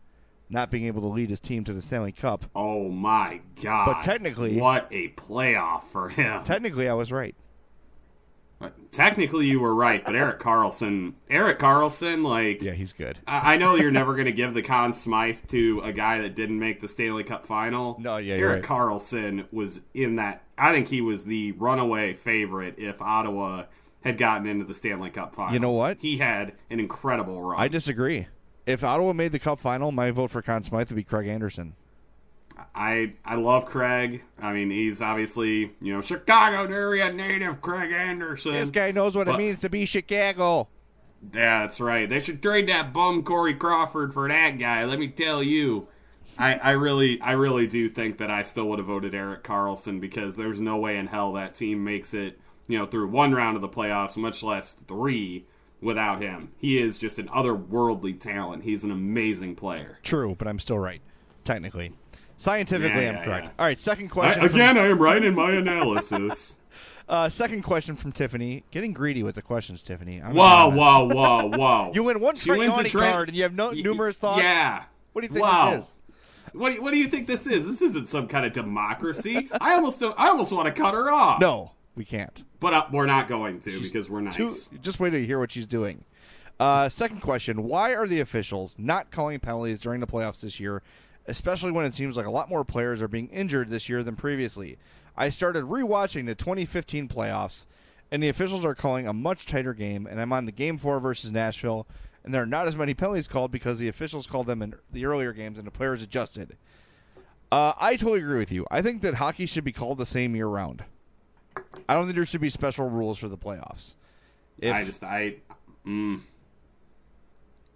not being able to lead his team to the Stanley Cup. Oh my god! But technically- what a playoff for him. Technically, I was right. Technically, you were right, but Erik Karlsson, Erik Karlsson, like, Yeah, he's good. I, I know you're never going to give the Conn Smythe to a guy that didn't make the Stanley Cup final. No, yeah, Erik right. Karlsson was in that. I think he was the runaway favorite if Ottawa had gotten into the Stanley Cup final. You know what? He had an incredible run. I disagree. If Ottawa made the Cup final, my vote for Conn Smythe would be Craig Anderson. I I love Craig. I mean, he's obviously you know Chicago area native Craig Anderson. This guy knows what But- it means to be Chicago. That's right. They should trade that bum Corey Crawford for that guy. Let me tell you. I, I really I really do think that I still would have voted Erik Karlsson because there's no way in hell that team makes it, you know, through one round of the playoffs, much less three, without him. He is just an otherworldly talent. He's an amazing player. True, but I'm still right. Technically. Scientifically, Yeah, I'm correct. All right, second I, question. again, from, I am right in my analysis. *laughs* uh, second question from Tiffany. Getting greedy with the questions, Tiffany. I'm whoa, gonna be honest. *laughs* whoa, whoa, whoa! You win one a tra- card and you have no numerous thoughts. Yeah. What do you think wow. this is? What do, you, what do you think this is? This isn't some kind of democracy. I almost don't, I almost want to cut her off. No, we can't. but uh, we're not going to because we're nice. Two, just wait to hear what she's doing. Uh, second question: Why are the officials not calling penalties during the playoffs this year, especially when it seems like a lot more players are being injured this year than previously? I started rewatching the 2015 playoffs, and the officials are calling a much tighter game. And I'm on the game four versus Nashville, and there are not as many penalties called because the officials called them in the earlier games, and the players adjusted. Uh, I totally agree with you. I think that hockey should be called the same year round. I don't think there should be special rules for the playoffs. If, I just I, mm,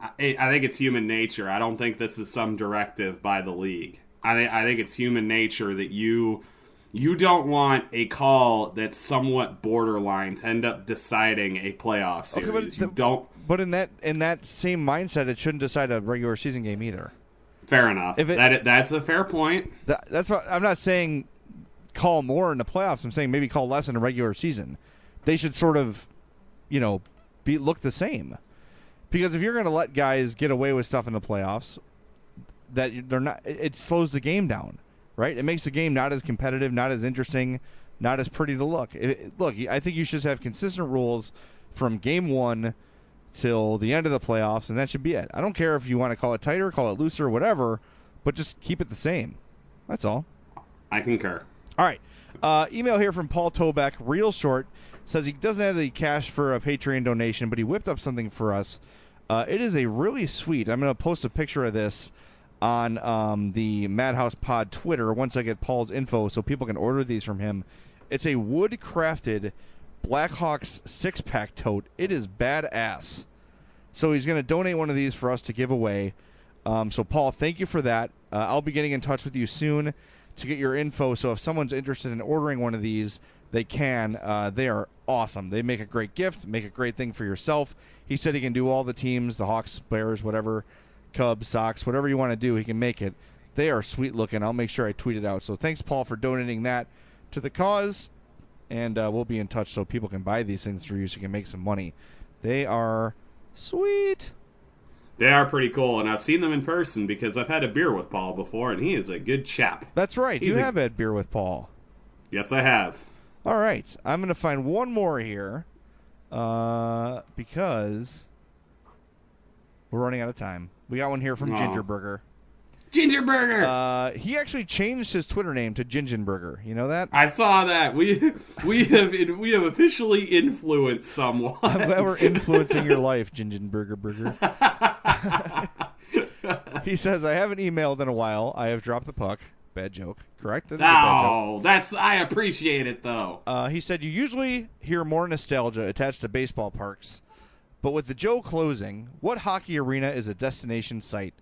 I I think it's human nature. I don't think this is some directive by the league. I think I think it's human nature that you you don't want a call that's somewhat borderline to end up deciding a playoff series. Okay, but you the- don't. But in that in that same mindset, it shouldn't decide a regular season game either. Fair enough. If it- that that's a fair point. That, that's what I'm not saying. Call more in the playoffs. I'm saying maybe call less in a regular season. They should sort of, you know, be look the same. Because if you're going to let guys get away with stuff in the playoffs, that they're not, it, slows the game down, right? It makes the game not as competitive, not as interesting, not as pretty to look. It, it- look, I think you should have consistent rules from game one till the end of the playoffs, and that should be it. I don't care if you want to call it tighter, call it looser, whatever, but just keep it the same. That's all. I concur. All right. Uh, email here from Paul Tobeck, real short, says he doesn't have the cash for a Patreon donation, but he whipped up something for us. Uh, it is a really sweet. I'm going to post a picture of this on um, the Madhouse Pod Twitter once I get Paul's info so people can order these from him. It's a wood crafted Blackhawks six pack tote. It is badass. So he's going to donate one of these for us to give away. Um, so, Paul, thank you for that. Uh, I'll be getting in touch with you soon to get your info. So, if someone's interested in ordering one of these, they can. Uh, they are awesome. They make a great gift, make a great thing for yourself. He said he can do all the teams the Hawks, Bears, whatever, Cubs, Sox, whatever you want to do, he can make it. They are sweet looking. I'll make sure I tweet it out. So, thanks, Paul, for donating that to the cause. And uh, we'll be in touch so people can buy these things for you so you can make some money. They are sweet. They are pretty cool, and I've seen them in person because I've had a beer with Paul before, and he is a good chap. That's right. He's you a- have had beer with Paul. Yes, I have. All right. I'm going to find one more here uh, because we're running out of time. We got one here from Aw. Gingerburger. Uh, he actually changed his Twitter name to Gingen Burger. You know that? I saw that. We *laughs* we have we have officially influenced someone. I'm glad we're influencing your life, Gingen Burger Burger. *laughs* he says, I haven't emailed in a while. I have dropped the puck. Bad joke. Correct? That bad joke. No, that's I appreciate it though. Uh, he said, You usually hear more nostalgia attached to baseball parks, but with the Joe closing, what hockey arena is a destination site?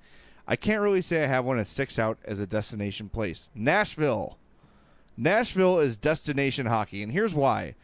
I can't really say I have one that sticks out as a destination place. Nashville. Nashville is destination hockey, and here's why: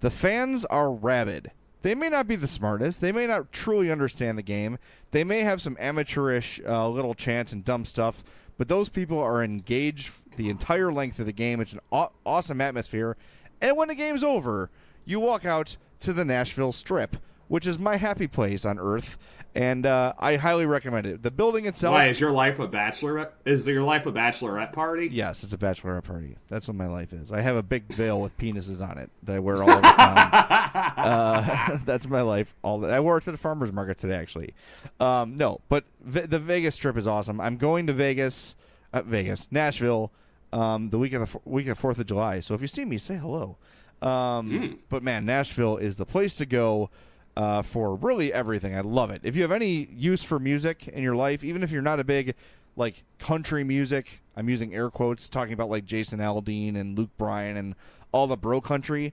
the fans are rabid. They may not be the smartest. They may not truly understand the game. They may have some amateurish uh, little chants and dumb stuff, but those people are engaged the entire length of the game. It's an aw- awesome atmosphere. And when the game's over, you walk out to the Nashville Strip, which is my happy place on earth, and uh, I highly recommend it. The building itself. Why is your life a bachelorette? Is your life a bachelorette party? Yes, it's a bachelorette party. That's what my life is. I have a big veil with penises on it that I wear all the time. *laughs* uh, *laughs* that's my life. All the, I wore it to the farmers market today, actually. Um, no, but v- the Vegas trip is awesome. I'm going to Vegas, uh, Vegas, Nashville, um, the week of the f- week of Fourth of July. So if you see me, say hello. Um, But man, Nashville is the place to go uh, for really everything. I love it. If you have any use for music in your life, even if you're not a big like country music, I'm using air quotes, talking about like Jason Aldean and Luke Bryan and all the bro country.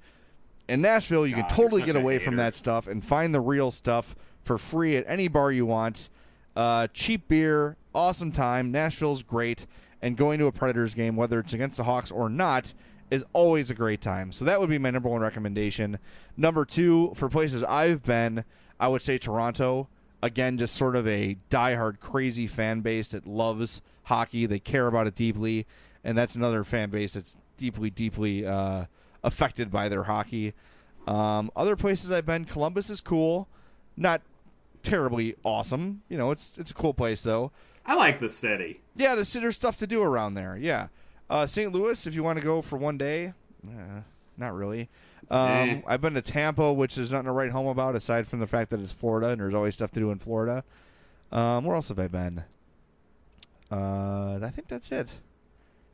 In Nashville, you God, can totally get away from that stuff and find the real stuff for free at any bar you want. Uh, cheap beer, awesome time. Nashville's great, and going to a Predators game, whether it's against the Hawks or not, is always a great time. So that would be my number one recommendation. Number two, for places I've been, I would say Toronto. Again, just sort of a diehard, crazy fan base that loves hockey. They care about it deeply, and that's another fan base that's deeply, deeply uh, affected by their hockey. Um, other places I've been, Columbus is cool, not terribly awesome. You know, it's it's a cool place though. I like the city. Yeah, the, city, there's stuff to do around there. Yeah, uh, St. Louis, if you want to go for one day, not really. Um, Eh. I've been to Tampa, which is nothing to write home about, aside from the fact that it's Florida and there's always stuff to do in Florida. Um, where else have I been? Uh, I think that's it.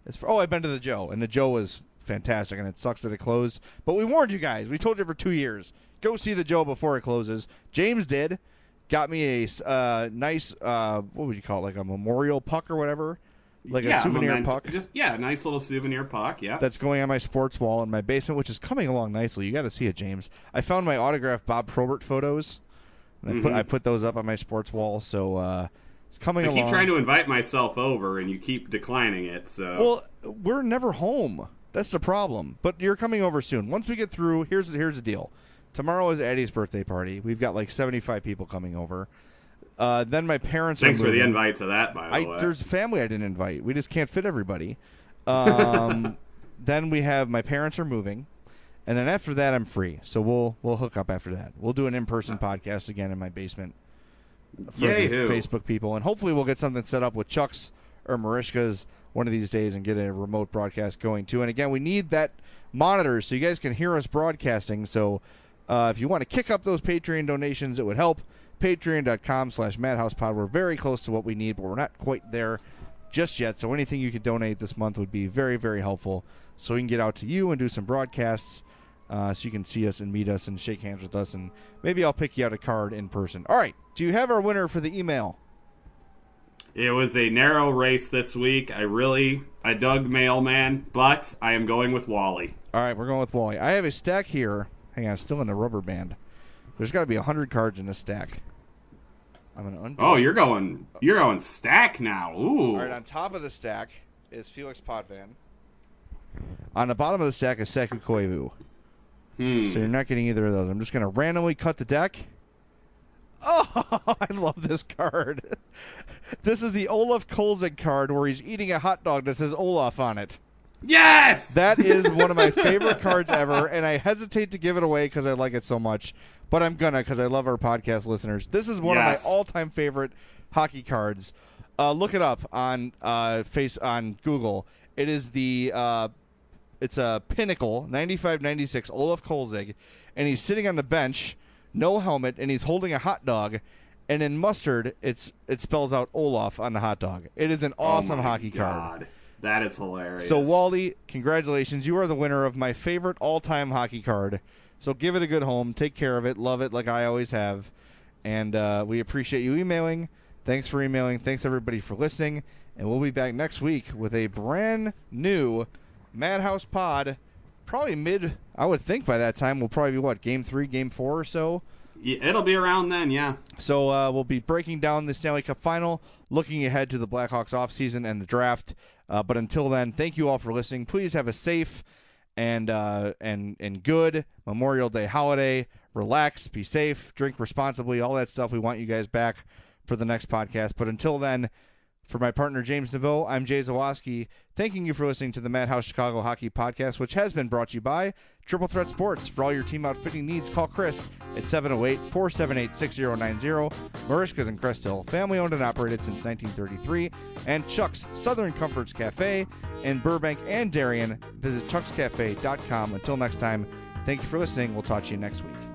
As for, oh, I've been to the Joe, and the Joe was fantastic, and it sucks that it closed. But we warned you guys. We told you for two years. Go see the Joe before it closes. James did. Got me a uh, nice, uh, what would you call it, like a memorial puck or whatever? Like yeah, a souvenir memento- puck Just yeah, a nice little souvenir puck. Yeah. that's going on my sports wall in my basement, which is coming along nicely. You got to see it, James. I found my autographed Bob Probert photos. And I put Mhm. I put those up on my sports wall, so uh, it's coming I along. keep trying to invite myself over, and you keep declining it. So Well, we're never home. That's the problem. But you're coming over soon. Once we get through, here's here's the deal. Tomorrow is Eddie's birthday party. We've got like 75 people coming over. Uh, then my parents. thanks for the invite to that. By the I, way, there's family I didn't invite. We just can't fit everybody. Um, *laughs* then we have my parents are moving, and then after that I'm free. So we'll we'll hook up after that. We'll do an in person podcast again in my basement for Yay, the who? Facebook people, and hopefully we'll get something set up with Chuck's or Merichka's one of these days and get a remote broadcast going too. And again, we need that monitor so you guys can hear us broadcasting. So uh, if you want to kick up those Patreon donations, it would help. Patreon.com slash MadhousePod. We're very close to what we need, but we're not quite there just yet. So anything you could donate this month would be very, very helpful. So we can get out to you and do some broadcasts uh, so you can see us and meet us and shake hands with us. And maybe I'll pick you out a card in person. All right. Do you have our winner for the email? it was a narrow race this week. I really I dug mailman, but I am going with Wally. All right, we're going with Wally. I have a stack here. Hang on, still in the rubber band. There's got to be a 100 cards in this stack. I'm to undo Oh, it. you're going you're going stack now. Ooh. All right, on top of the stack is Felix Potvin. On the bottom of the stack is Saku Koivu. Hmm. So you're not getting either of those. I'm just going to randomly cut the deck. Oh, *laughs* I love this card. *laughs* this is the Olaf Kolzig card where he's eating a hot dog that says Olaf on it. Yes! That is one of my favorite cards ever, and I hesitate to give it away because I like it so much, but I'm gonna because I love our podcast listeners. This is one Yes. of my all-time favorite hockey cards. Uh, look it up on uh, face on Google. It is the uh, it's a pinnacle 95-96 Olaf Kolzig, and he's sitting on the bench, no helmet, and he's holding a hot dog. And in mustard, it's it spells out Olaf on the hot dog. It is an awesome oh my hockey card. That is hilarious. So Wally, congratulations! You are the winner of my favorite all-time hockey card. So give it a good home, take care of it, love it like I always have, and uh, we appreciate you emailing. Thanks for emailing. Thanks everybody for listening, and we'll be back next week with a brand new Madhouse Pod. Probably mid, I would think by that time we'll probably be what game three, game four or so Yeah, it'll be around then, yeah. So uh, we'll be breaking down the Stanley Cup final, looking ahead to the Blackhawks offseason and the draft. Uh, but until then, thank you all for listening. Please have a safe and uh, and and good Memorial Day holiday. Relax, be safe, drink responsibly, all that stuff. We want you guys back for the next podcast. But until then, for my partner James Neveau, I'm Jay Zawaski. Thanking you for listening to the Madhouse Chicago Hockey Podcast, which has been brought to you by Triple Threat Sports. For all your team outfitting needs, call Chris at 708 478 6090. Merichka's in Crest Hill, family owned and operated since 1933. And Chuck's Southern Comforts Cafe in Burbank and Darien. Visit chuckscafe.com. Until next time, thank you for listening. We'll talk to you next week.